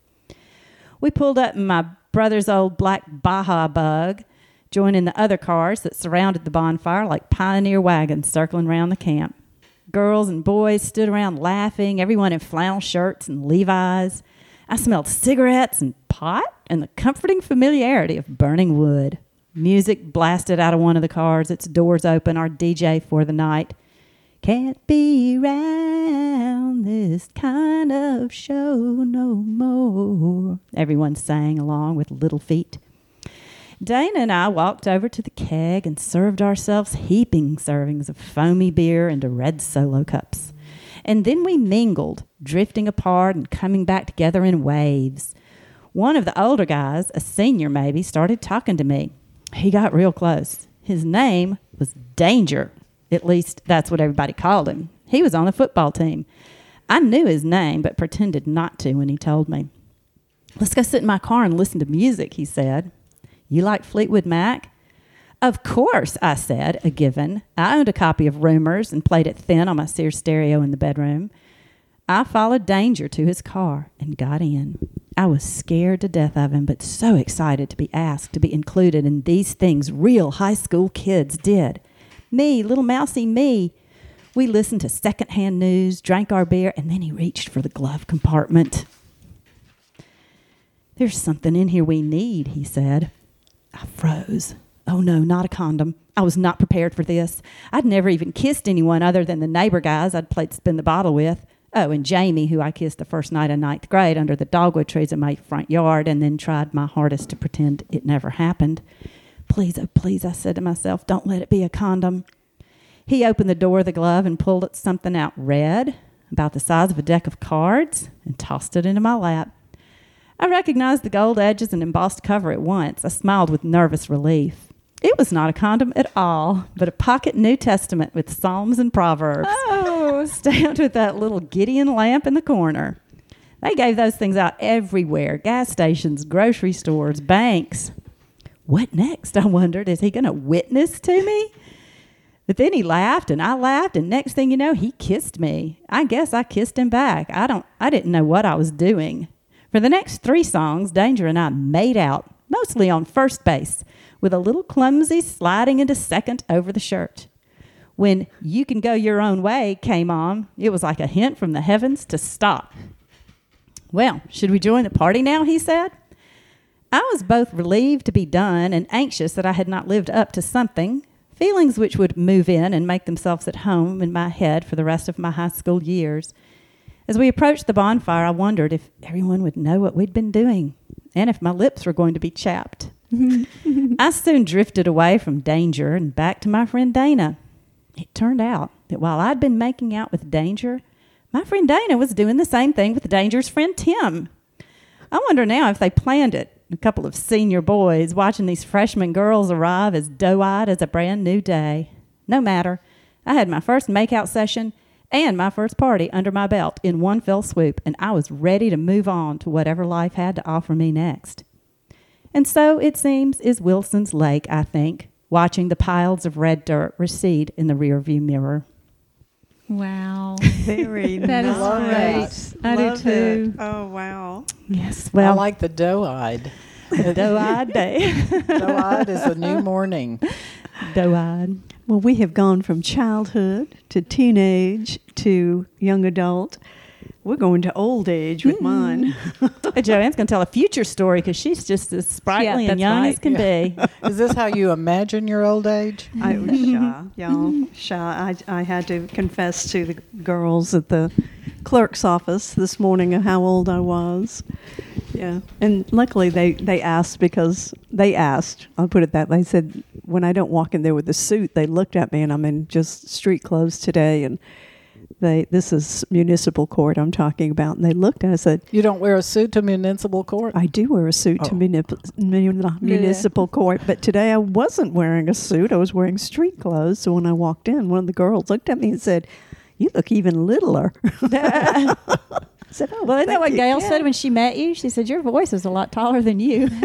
Speaker 8: We pulled up in my brother's old black Baja bug, joining the other cars that surrounded the bonfire like pioneer wagons circling around the camp. Girls and boys stood around laughing, everyone in flannel shirts and Levi's. I smelled cigarettes and pot and the comforting familiarity of burning wood. Music blasted out of one of the cars, its doors open, our DJ for the night. Can't be round this kind of show no more. Everyone sang along with Little Feat. Dana and I walked over to the keg and served ourselves heaping servings of foamy beer into red solo cups. And then we mingled, drifting apart and coming back together in waves. One of the older guys, a senior maybe, started talking to me. He got real close. His name was Danger. At least that's what everybody called him. He was on the football team. I knew his name, but pretended not to when he told me. Let's go sit in my car and listen to music, he said. You like Fleetwood Mac? Of course, I said, a given. I owned a copy of Rumours and played it thin on my Sears stereo in the bedroom. I followed Danger to his car and got in. I was scared to death of him, but so excited to be asked to be included in these things real high school kids did. Me, little mousy me. We listened to secondhand news, drank our beer, and then he reached for the glove compartment. There's something in here we need, he said. I froze. Oh no, not a condom. I was not prepared for this. I'd never even kissed anyone other than the neighbor guys I'd played spin the bottle with. Oh, and Jamie, who I kissed the first night of ninth grade under the dogwood trees in my front yard, and then tried my hardest to pretend it never happened. Please, oh, please, I said to myself, don't let it be a condom. He opened the door of the glove and pulled something out red, about the size of a deck of cards, and tossed it into my lap. I recognized the gold edges and embossed cover at once. I smiled with nervous relief. It was not a condom at all, but a pocket New Testament with Psalms and Proverbs.
Speaker 4: Oh,
Speaker 8: stamped with that little Gideon lamp in the corner. They gave those things out everywhere gas stations, grocery stores, banks. What next? I wondered. Is he going to witness to me? But then he laughed and I laughed, and next thing you know, he kissed me. I guess I kissed him back. I don't I didn't know what I was doing. For the next three songs, Danger and I made out, mostly on first base, with a little clumsy sliding into second over the shirt. When You Can Go Your Own Way came on, it was like a hint from the heavens to stop. Well, should we join the party now? He said. I was both relieved to be done and anxious that I had not lived up to something, feelings which would move in and make themselves at home in my head for the rest of my high school years. As we approached the bonfire, I wondered if everyone would know what we'd been doing and if my lips were going to be chapped. I soon drifted away from danger and back to my friend Dana. It turned out that while I'd been making out with Danger, my friend Dana was doing the same thing with Danger's friend Tim. I wonder now if they planned it. A couple of senior boys watching these freshman girls arrive as doe eyed as a brand new day. No matter. I had my first makeout session and my first party under my belt in one fell swoop, and I was ready to move on to whatever life had to offer me next. And so, it seems, is Wilson's Lake, I think, watching the piles of red dirt recede in the rearview mirror.
Speaker 4: wow.
Speaker 2: Very
Speaker 4: That is
Speaker 2: nice.
Speaker 4: great. I do too.
Speaker 2: it. Oh wow.
Speaker 8: Yes, Well, I
Speaker 1: like the doe-eyed.
Speaker 8: Doe-eyed day.
Speaker 1: doe-eyed is a new morning.
Speaker 8: doe-eyed.
Speaker 2: Well, we have gone from childhood to teenage to young adult. We're going to old age with mm-hmm. mine.
Speaker 8: Hey, Joanne's going to tell a future story because she's just as sprightly
Speaker 4: Yeah,
Speaker 8: and young
Speaker 4: right.
Speaker 8: as can be.
Speaker 1: Is this how you imagine your old age?
Speaker 2: I was shy, y'all. Shy. I, I had to confess to the girls at the clerk's office this morning of how old I was. Yeah, and luckily they they asked because they asked. I'll put it that. Way. They said when I don't walk in there with a suit, they looked at me and I'm in just street clothes today, and they this is municipal court I'm talking about, and they looked and I said.
Speaker 1: You don't wear a suit to municipal court?
Speaker 2: I do wear a suit to
Speaker 1: Oh.
Speaker 2: munip- mun- municipal court, but today I wasn't wearing a suit. I was wearing street clothes. So when I walked in, one of the girls looked at me and said, "You look even littler." I said, "Oh,
Speaker 8: Well, isn't that what
Speaker 2: you."
Speaker 8: Gail
Speaker 2: Yeah.
Speaker 8: said when she met you? She said, Your voice is a lot taller than you.
Speaker 1: Did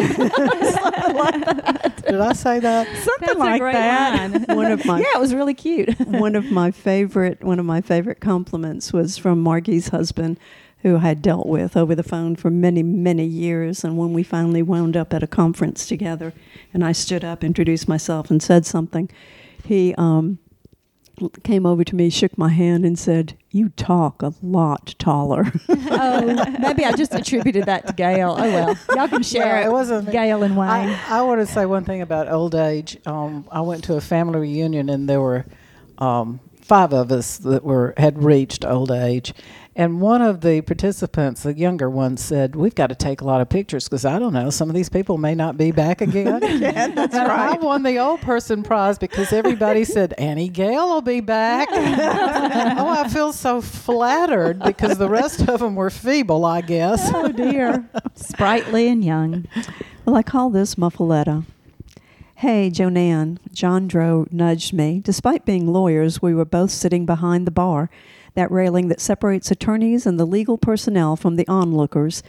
Speaker 1: I say that?
Speaker 8: Something
Speaker 4: That's a
Speaker 8: like
Speaker 4: great
Speaker 8: that.
Speaker 4: line.
Speaker 2: One of my
Speaker 8: yeah, it was really cute.
Speaker 2: one of my favorite one of my favorite compliments was from Margie's husband, who I had dealt with over the phone for many many years. And when we finally wound up at a conference together, and I stood up, introduced myself, and said something, he um, came over to me, shook my hand, and said, "You talk a lot taller."
Speaker 8: oh, maybe I just attributed that to Gail. Oh, well. Y'all can share
Speaker 1: Yeah,
Speaker 8: it.
Speaker 1: it wasn't.
Speaker 8: Gail and Wayne.
Speaker 1: I, I want to say one thing about old age. Um, I went to a family reunion and there were um, five of us that were had reached old age, and one of the participants, the younger one, said, "We've got to take a lot of pictures because I don't know, some of these people may not be back again."
Speaker 2: yeah, that's
Speaker 1: and I
Speaker 2: right.
Speaker 1: won the old person prize because everybody said Annie Gale will be back. oh, I feel so flattered because the rest of them were feeble, I guess.
Speaker 8: oh, dear. Sprightly and young.
Speaker 2: Well, I call this Muffaletta. Hey, Jonan. John Drow nudged me. Despite being lawyers, we were both sitting behind the bar, that railing that separates attorneys and the legal personnel from the onlookers.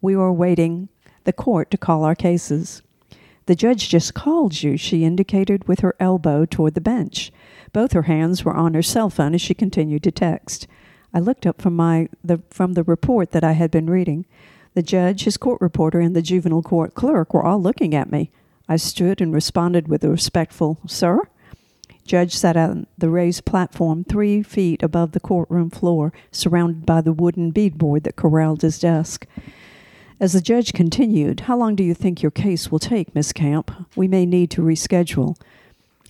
Speaker 2: We were waiting the court to call our cases. The judge just called you, she indicated with her elbow toward the bench. Both her hands were on her cell phone as she continued to text. I looked up from my the from the report that I had been reading. The judge, his court reporter, and the juvenile court clerk were all looking at me. I stood and responded with a respectful, Sir? Judge sat on the raised platform three feet above the courtroom floor, surrounded by the wooden beadboard that corralled his desk. As the judge continued, How long do you think your case will take, Miss Camp? We may need to reschedule.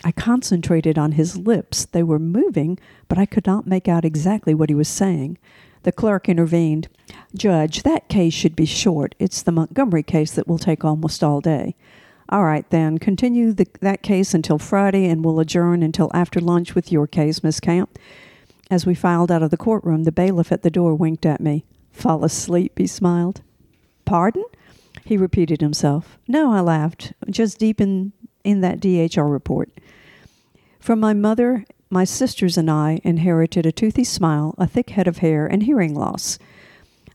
Speaker 2: I concentrated on his lips. They were moving, but I could not make out exactly what he was saying. The clerk intervened. Judge, that case should be short. It's the Montgomery case that will take almost all day. All right, then, continue the, that case until Friday, and we'll adjourn until after lunch with your case, Miss Camp. As we filed out of the courtroom, the bailiff at the door winked at me. Fall asleep, he smiled. Pardon? He repeated himself. No, I laughed, just deep in, in that DHR report. From my mother, my sisters and I inherited a toothy smile, a thick head of hair, and hearing loss.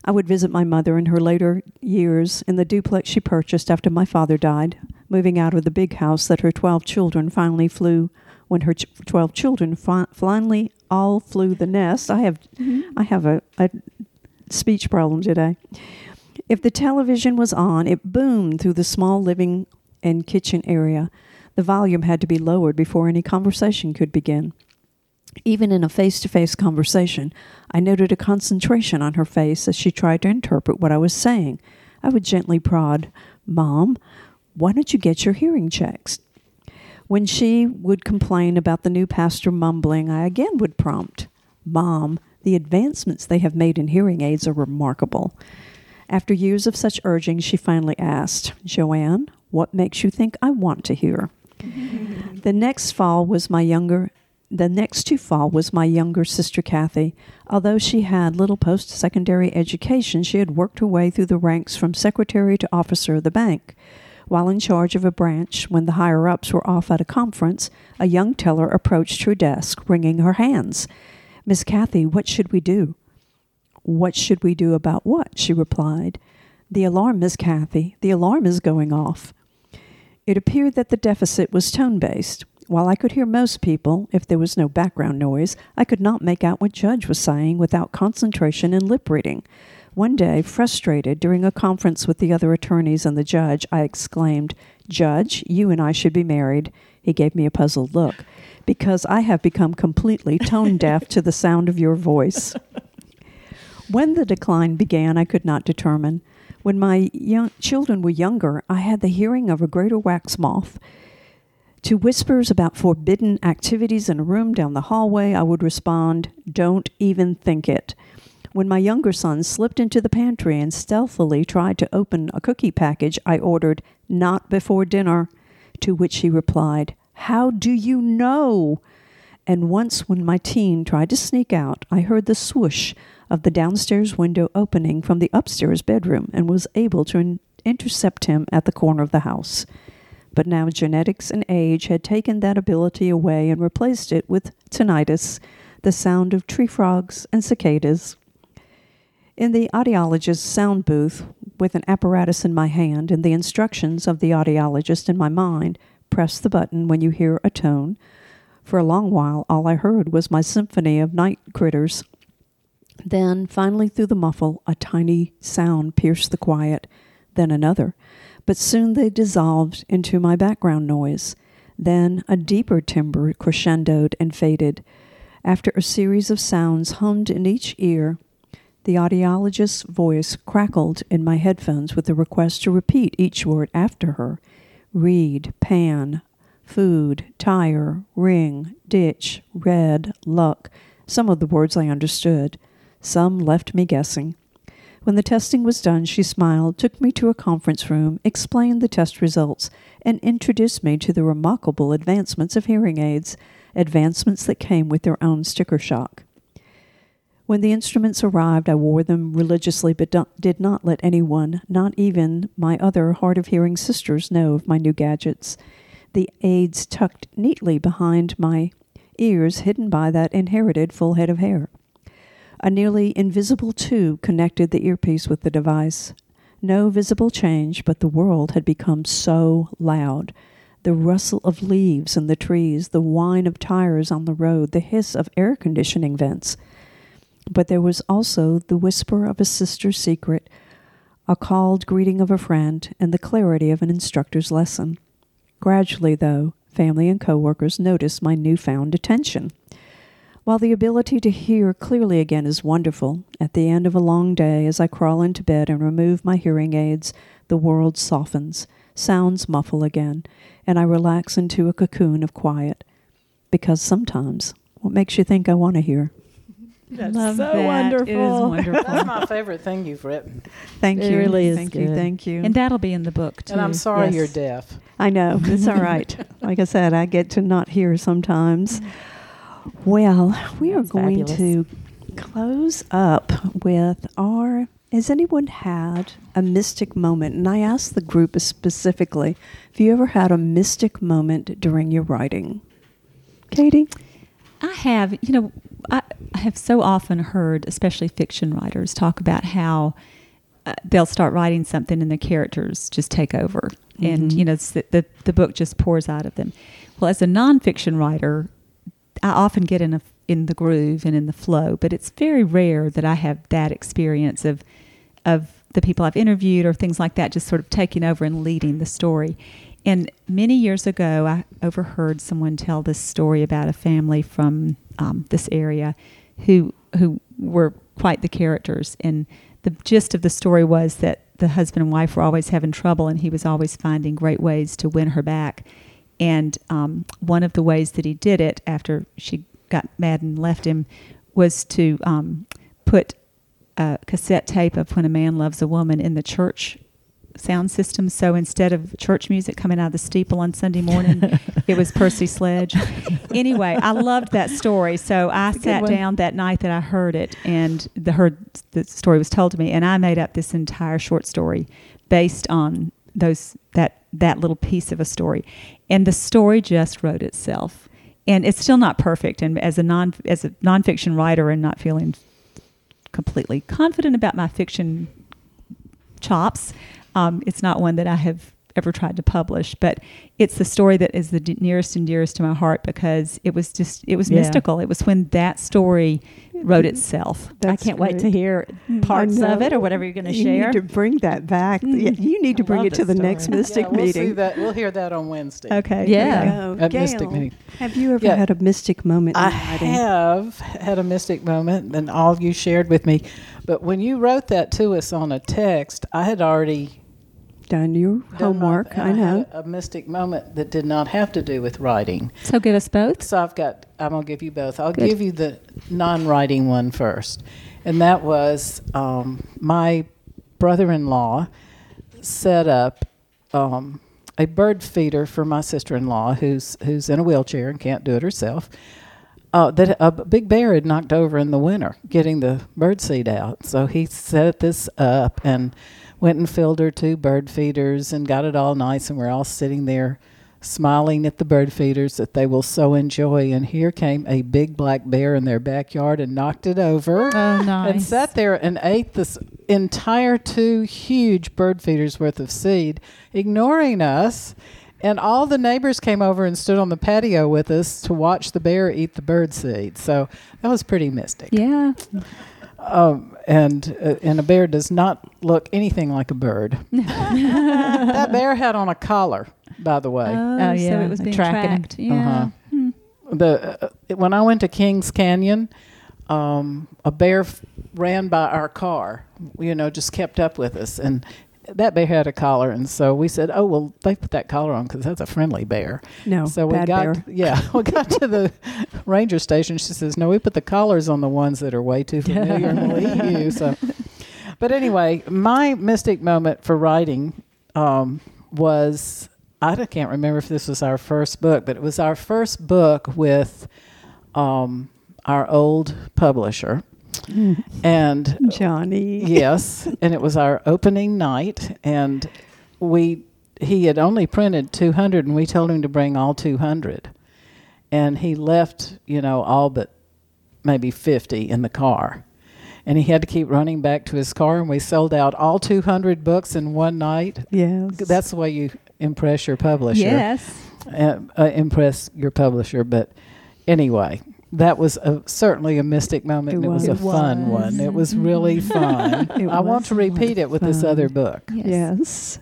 Speaker 2: I would visit my mother in her later years in the duplex she purchased after my father died, moving out of the big house that her 12 children finally flew when her ch- 12 children fi- finally all flew the nest. I have mm-hmm. I have a, a speech problem today. If the television was on, it boomed through the small living and kitchen area. The volume had to be lowered before any conversation could begin. Even in a face to face conversation, I noted a concentration on her face as she tried to interpret what I was saying. I would gently prod, Mom, why don't you get your hearing checks? When she would complain about the new pastor mumbling, I again would prompt, Mom, the advancements they have made in hearing aids are remarkable. After years of such urging, she finally asked, Joanne, what makes you think I want to hear? the next fall was my younger the next to fall was my younger sister Kathy. Although she had little post secondary education, she had worked her way through the ranks from secretary to officer of the bank. While in charge of a branch, when the higher ups were off at a conference, a young teller approached her desk, wringing her hands. Miss Kathy, what should we do? What should we do about what? she replied. The alarm, Miss Kathy. The alarm is going off. It appeared that the deficit was tone based. While I could hear most people, if there was no background noise, I could not make out what Judge was saying without concentration and lip reading. One day, frustrated, during a conference with the other attorneys and the judge, I exclaimed, Judge, you and I should be married. He gave me a puzzled look. Because I have become completely tone deaf to the sound of your voice. When the decline began, I could not determine. When my young children were younger, I had the hearing of a greater wax moth. To whispers about forbidden activities in a room down the hallway, I would respond, Don't even think it. When my younger son slipped into the pantry and stealthily tried to open a cookie package, I ordered, Not before dinner. To which he replied, How do you know? And once, when my teen tried to sneak out, I heard the swoosh of the downstairs window opening from the upstairs bedroom and was able to in- intercept him at the corner of the house. But now genetics and age had taken that ability away and replaced it with tinnitus, the sound of tree frogs and cicadas. In the audiologist's sound booth, with an apparatus in my hand and the instructions of the audiologist in my mind, press the button when you hear a tone. For a long while, all I heard was my symphony of night critters. Then, finally, through the muffle, a tiny sound pierced the quiet, then another. But soon they dissolved into my background noise. Then a deeper timbre crescendoed and faded. After a series of sounds hummed in each ear, the audiologist's voice crackled in my headphones with a request to repeat each word after her read, pan, food, tire, ring, ditch, red, luck. Some of the words I understood. Some left me guessing. When the testing was done, she smiled, took me to a conference room, explained the test results, and introduced me to the remarkable advancements of hearing aids, advancements that came with their own sticker shock. When the instruments arrived, I wore them religiously, but did not let anyone, not even my other hard of hearing sisters, know of my new gadgets. The aids tucked neatly behind my ears, hidden by that inherited full head of hair. A nearly invisible tube connected the earpiece with the device. No visible change, but the world had become so loud. The rustle of leaves in the trees, the whine of tires on the road, the hiss of air conditioning vents. But there was also the whisper of a sister's secret, a called greeting of a friend, and the clarity of an instructor's lesson. Gradually, though, family and coworkers noticed my newfound attention. While the ability to hear clearly again is wonderful, at the end of a long day, as I crawl into bed and remove my hearing aids, the world softens, sounds muffle again, and I relax into a cocoon of quiet. Because sometimes, what makes you think I want to hear?
Speaker 4: That's
Speaker 2: so
Speaker 4: that.
Speaker 2: wonderful.
Speaker 4: It is wonderful.
Speaker 1: That's my favorite thing you've written.
Speaker 2: Thank
Speaker 8: It
Speaker 2: you.
Speaker 8: really is
Speaker 2: Thank you. Thank you.
Speaker 4: and that'll be in the book too.
Speaker 1: And I'm sorry
Speaker 8: Yes.
Speaker 1: you're deaf.
Speaker 2: I know. It's all right. Like I said, I get to not hear sometimes. Well, we are going
Speaker 8: fabulous.
Speaker 2: to close up with our. Has anyone had a mystic moment? And I asked the group specifically have you ever had a mystic moment during your writing? Katie?
Speaker 4: I have, you know, I, I have so often heard, especially fiction writers, talk about how uh, they'll start writing something and the characters just take over, and
Speaker 2: Mhm.
Speaker 4: you know, the, the the book just pours out of them. Well, as a nonfiction writer, I often get in a in the groove and in the flow, but it's very rare that I have that experience of of the people I've interviewed or things like that, just sort of taking over and leading the story. And many years ago, I overheard someone tell this story about a family from um, this area who who were quite the characters. And the gist of the story was that the husband and wife were always having trouble, and he was always finding great ways to win her back. And um, one of the ways that he did it after she got mad and left him was to um, put a cassette tape of When a Man Loves a Woman in the church sound system. So instead of church music coming out of the steeple on Sunday morning, it was Percy Sledge. anyway, I loved that story. So I
Speaker 8: That's a good
Speaker 4: sat
Speaker 8: one.
Speaker 4: down that night that I heard it, and the heard the story was told to me, and I made up this entire short story based on those that that little piece of a story, and the story just wrote itself. And it's still not perfect. And as a non as a nonfiction writer, and not feeling completely confident about my fiction chops. Um, it's not one that I have ever tried to publish, but it's the story that is the d- nearest and dearest to my heart because it was just it was
Speaker 8: Yeah.
Speaker 4: mystical. It was when that story wrote mm-hmm. itself.
Speaker 8: I can't wait to hear
Speaker 2: mm-hmm.
Speaker 8: parts of it or whatever you're going to
Speaker 2: you
Speaker 8: share.
Speaker 2: need to bring that back. Mm. Yeah, you need to
Speaker 8: I
Speaker 2: bring it to
Speaker 8: that
Speaker 2: the next. Mystic
Speaker 1: yeah, we'll See
Speaker 2: meeting.
Speaker 1: that. We'll hear that on Wednesday.
Speaker 4: Okay.
Speaker 8: Yeah.
Speaker 2: There you go.
Speaker 1: Mystic Meeting.
Speaker 2: Have you ever
Speaker 1: Yeah.
Speaker 2: had a mystic moment in
Speaker 1: I
Speaker 2: writing?
Speaker 1: have had a mystic moment, and all you shared with me. But when you wrote that to us on a text, I had already
Speaker 2: Done your
Speaker 1: done
Speaker 2: homework.
Speaker 1: and
Speaker 2: I know.
Speaker 1: had a, a mystic moment that did not have to do with writing.
Speaker 4: So give us both.
Speaker 1: So I've got. I'm gonna give you both. I'll
Speaker 4: Good.
Speaker 1: give you the non-writing one first, and that was um, my brother-in-law set up um, a bird feeder for my sister-in-law, who's who's in a wheelchair and can't do it herself. Uh, that a big bear had knocked over in the winter, getting the bird seed out. So he set this up and went and filled her two bird feeders and got it all nice, and we're all sitting there smiling at the bird feeders that they will so enjoy. And here came a big black bear in their backyard and knocked it over.
Speaker 8: oh, nice.
Speaker 1: And sat there and ate this entire two huge bird feeders worth of seed, ignoring us. And all the neighbors came over and stood on the patio with us to watch the bear eat the bird seed. So that was pretty mystic.
Speaker 4: Yeah.
Speaker 1: Um, and uh, and a bear does not look anything like a bird. that bear had on a collar, by the way.
Speaker 4: Oh,
Speaker 8: Oh,
Speaker 4: So
Speaker 8: yeah.
Speaker 4: it was being
Speaker 8: Tracking
Speaker 4: tracked. Yeah.
Speaker 1: Uh-huh.
Speaker 4: Hmm.
Speaker 1: the uh, when I went to Kings Canyon, um, a bear f- ran by our car. You know, just kept up with us, and that bear had a collar, and so we said, "Oh well, they put that collar on because that's a friendly bear."
Speaker 2: No,
Speaker 1: so we
Speaker 2: bad
Speaker 1: got
Speaker 2: bear.
Speaker 1: yeah, we got to the ranger station. She says, "No, we put the collars on the ones that are way too familiar and will eat you." So, but anyway, my mystic moment for writing um, was I can't remember if this was our first book, but it was our first book with um, our old publisher, and
Speaker 2: Johnny.
Speaker 1: yes, and it was our opening night, and we he had only printed 200, and we told him to bring all 200, and he left, you know, all but maybe 50 in the car. And he had to keep running back to his car, and we sold out all 200 books in one night.
Speaker 2: Yes.
Speaker 1: That's the way you impress your publisher
Speaker 4: Yes.
Speaker 1: uh, uh, impress your publisher. But anyway, that was a, certainly a mystic moment,
Speaker 2: It
Speaker 1: and it was,
Speaker 2: was.
Speaker 1: a fun
Speaker 4: was.
Speaker 1: one. It was really fun.
Speaker 2: It
Speaker 1: I want to repeat it with this other book.
Speaker 4: Yes.
Speaker 2: Yes.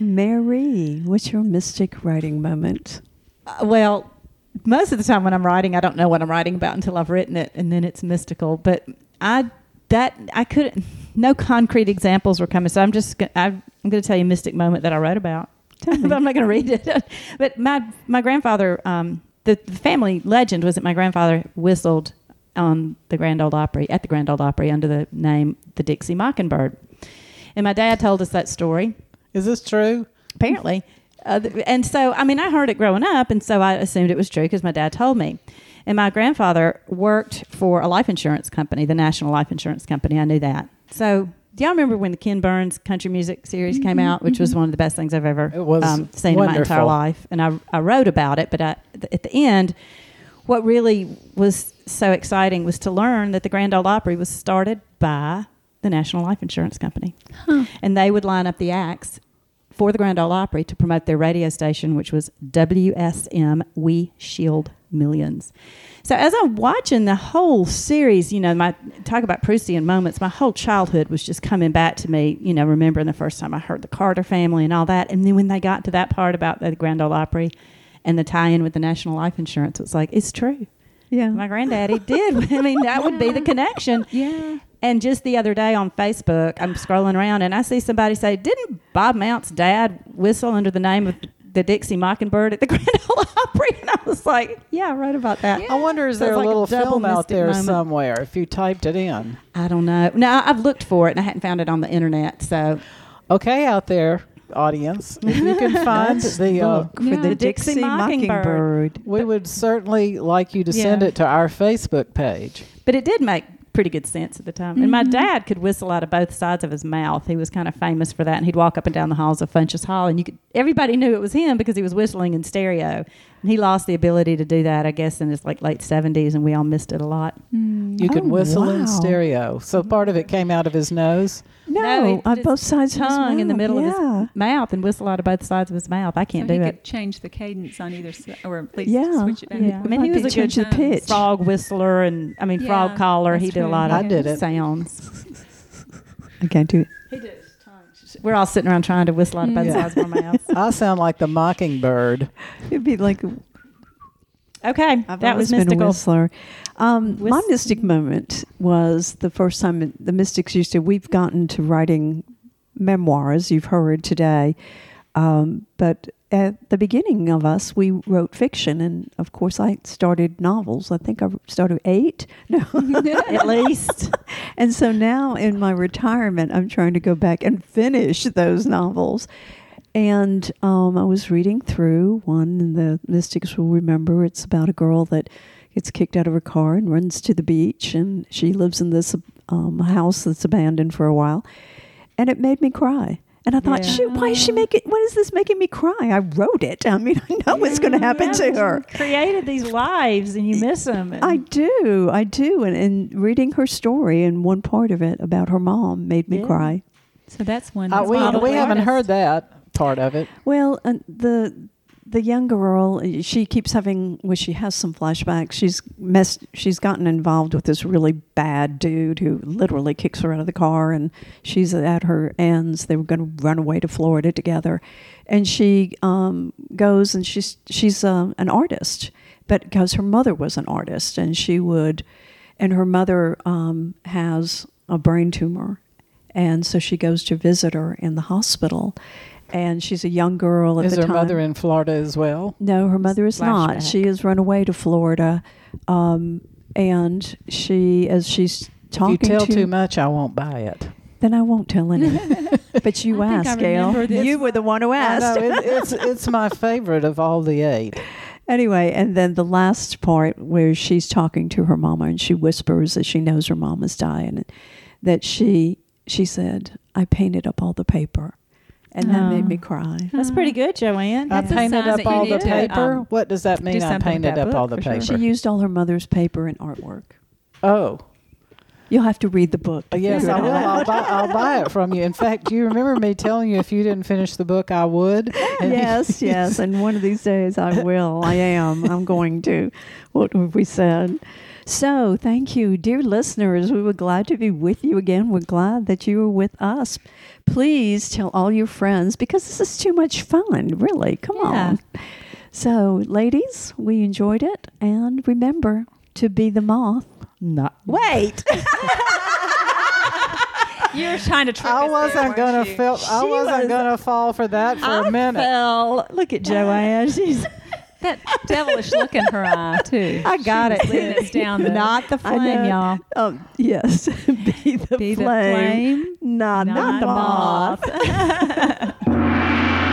Speaker 2: Mary, what's your mystic writing moment?
Speaker 8: Uh, well, most of the time when I'm writing, I don't know what I'm writing about until I've written it, and then it's mystical. But I that I couldn't. No concrete examples were coming, so I'm just I'm going to tell you a mystic moment that I wrote about. but I'm not going to read it. but my my grandfather, um, the, the family legend was that my grandfather whistled on the Grand Ole Opry at the Grand Ole Opry under the name the Dixie Mockingbird, and my dad told us that story
Speaker 1: Is this true?
Speaker 8: apparently. Uh, th- and so, I mean, I heard it growing up, and so I assumed it was true because my dad told me. And my grandfather worked for a life insurance company, the National Life Insurance Company. I knew that. So, do y'all remember when the Ken Burns country music series came out, which was one of the best things I've ever um, seen in my entire life? And I, I wrote about it, but I, th- at the end, what really was so exciting was to learn that the Grand Ole Opry was started by the National Life Insurance Company. And they would line up the acts for the Grand Ole Opry to promote their radio station, which was WSM We Shield Millions. So as I'm watching the whole series, you know, my talk about Proustian moments, my whole childhood was just coming back to me, you know, remembering the first time I heard the Carter family and all that. And then when they got to that part about the Grand Ole Opry and the tie-in with the National Life Insurance, it's like, it's true.
Speaker 2: Yeah.
Speaker 8: My granddaddy did. I mean, that would be the connection.
Speaker 4: Yeah.
Speaker 8: And just the other day on Facebook, I'm scrolling around and I see somebody say, "Didn't Bob Mount's dad whistle under the name of the Dixie Mockingbird at the Grand Ole Opry?" And I was like, "Yeah, I wrote about that."
Speaker 1: I wonder is
Speaker 8: So
Speaker 1: there a
Speaker 8: like
Speaker 1: little
Speaker 8: double
Speaker 1: film out there
Speaker 8: moment.
Speaker 1: somewhere if you typed it in?
Speaker 8: I don't know. No, I've looked for it and I hadn't found it on the internet. So
Speaker 1: Okay, out there, audience, if you can find the, uh,
Speaker 2: for the
Speaker 8: The
Speaker 2: Dixie,
Speaker 8: Dixie
Speaker 2: Mockingbird.
Speaker 8: Mockingbird.
Speaker 1: we would certainly like you to send
Speaker 8: Yeah.
Speaker 1: it to our Facebook page.
Speaker 8: But it did make pretty good sense at the time. And my mm-hmm. dad could whistle out of both sides of his mouth. He was kind of famous for that. And he'd walk up and down the halls of Funchess Hall, and you could everybody knew it was him because he was whistling in stereo. And he lost the ability to do that, I guess, in his like late seventies, and we all missed it a lot. Mm.
Speaker 1: You can
Speaker 2: Oh,
Speaker 1: whistle
Speaker 2: wow.
Speaker 1: in stereo. So part of it came out of his nose.
Speaker 2: No,
Speaker 8: No, he
Speaker 2: on both sides of his
Speaker 8: Tongue in the
Speaker 2: mouth,
Speaker 8: middle of his mouth and whistle out of both sides of his mouth. I can't
Speaker 4: so
Speaker 8: do
Speaker 4: he
Speaker 8: it.
Speaker 4: could change the cadence on either side, or at least
Speaker 2: Yeah.
Speaker 4: switch it back.
Speaker 8: Yeah, I mean, he
Speaker 2: Might
Speaker 8: was a good
Speaker 2: the pitch.
Speaker 8: frog whistler, and I mean, frog caller. He
Speaker 4: that's
Speaker 8: did a
Speaker 4: true.
Speaker 8: lot of
Speaker 1: I did it.
Speaker 8: sounds.
Speaker 2: I can't do it.
Speaker 8: He did. We're all sitting around trying to whistle out of both
Speaker 1: Yeah.
Speaker 8: sides of our mouths.
Speaker 1: I sound like the mockingbird.
Speaker 2: It'd be like
Speaker 8: Okay,
Speaker 2: I've
Speaker 8: that
Speaker 2: always
Speaker 8: was
Speaker 2: been a
Speaker 8: mystical.
Speaker 2: whistler. Um, my mystic moment was the first time the mystics used to. We've gotten to writing memoirs. You've heard today, um, but at the beginning of us, we wrote fiction, and of course, I started novels. I think I started eight. No,
Speaker 8: At least.
Speaker 2: and so now in my retirement, I'm trying to go back and finish those novels. And um, I was reading through one, and the mystics will remember it's about a girl that gets kicked out of her car and runs to the beach, and she lives in this um, house that's abandoned for a while. And it made me cry. And I thought,
Speaker 8: Yeah.
Speaker 2: shoot, why is she making? What is this making me cry? I wrote it. I mean, I know what's going to happen to her.
Speaker 8: Created these lives, and you miss them.
Speaker 2: I do, I do, and, and reading her story and one part of it about her mom made me
Speaker 8: Yeah.
Speaker 2: cry.
Speaker 4: So that's one.
Speaker 1: Uh, we we haven't heard that part of it.
Speaker 2: Well, uh, the the young girl, she keeps having, well, she has some flashbacks. She's messed, she's gotten involved with this really bad dude who literally kicks her out of the car, and she's at her ends. They were going to run away to Florida together, and she um, goes and she's she's uh, an artist, but because her mother was an artist, and she would, and her mother um, has a brain tumor, and so she goes to visit her in the hospital. And she's a young girl at
Speaker 1: Is
Speaker 2: the
Speaker 1: her
Speaker 2: time.
Speaker 1: mother in Florida as well?
Speaker 2: No, her mother is not.
Speaker 8: Flashback.
Speaker 2: She has run away to Florida, um, and she, as she's talking
Speaker 1: if you tell
Speaker 2: to,
Speaker 1: too much, I won't buy it.
Speaker 2: then I won't tell any. but you
Speaker 4: I
Speaker 2: asked, Gail. You were the one who asked.
Speaker 1: know, it, it's it's my favorite of all the eight.
Speaker 2: Anyway, and then the last part where she's talking to her mama and she whispers that she knows her mama's dying, that she she said, "I painted up all the paper," and that made
Speaker 8: Oh.
Speaker 2: me cry.
Speaker 8: That's pretty good, Joanne.
Speaker 1: I
Speaker 4: That's a
Speaker 1: painted
Speaker 4: sign
Speaker 1: up
Speaker 4: that you
Speaker 1: all
Speaker 4: need
Speaker 1: the
Speaker 4: to,
Speaker 1: paper.
Speaker 4: um,
Speaker 1: what does that
Speaker 4: do
Speaker 1: mean? I
Speaker 4: something with
Speaker 1: painted
Speaker 4: that
Speaker 1: up all
Speaker 4: book
Speaker 1: the
Speaker 4: for sure.
Speaker 1: paper.
Speaker 2: She used all her mother's paper and artwork.
Speaker 1: oh,
Speaker 2: You'll have to read the book. to
Speaker 1: Uh, yes,
Speaker 2: figure
Speaker 1: I
Speaker 2: it
Speaker 1: will.
Speaker 2: out.
Speaker 1: I'll buy, I'll buy it from you. In fact, do you remember me telling you if you didn't finish the book, I would? And
Speaker 2: yes, yes. And one of these days I will. I am. I'm going to. What have we said? So, thank you, dear listeners. We were glad to be with you again. We're glad that you were with us. Please tell all your friends because this is too much fun, really. Come
Speaker 4: Yeah.
Speaker 2: on. So, ladies, we enjoyed it. And remember to be the moth.
Speaker 8: Not wait.
Speaker 4: You were trying to trick
Speaker 1: I
Speaker 4: us
Speaker 1: wasn't
Speaker 4: there,
Speaker 1: gonna
Speaker 4: weren't you?
Speaker 1: feel. I
Speaker 8: She
Speaker 1: wasn't
Speaker 8: was-
Speaker 1: gonna fall for that for
Speaker 8: I
Speaker 1: a minute.
Speaker 8: fell. Look at Joanne. She's
Speaker 4: that devilish look in her eye too.
Speaker 8: I got it.
Speaker 4: It's down the,
Speaker 8: not the flame, y'all.
Speaker 2: Um, yes, be the
Speaker 4: be flame, the
Speaker 2: flame. Not,
Speaker 4: not,
Speaker 2: not
Speaker 4: the
Speaker 2: moth.
Speaker 4: moth.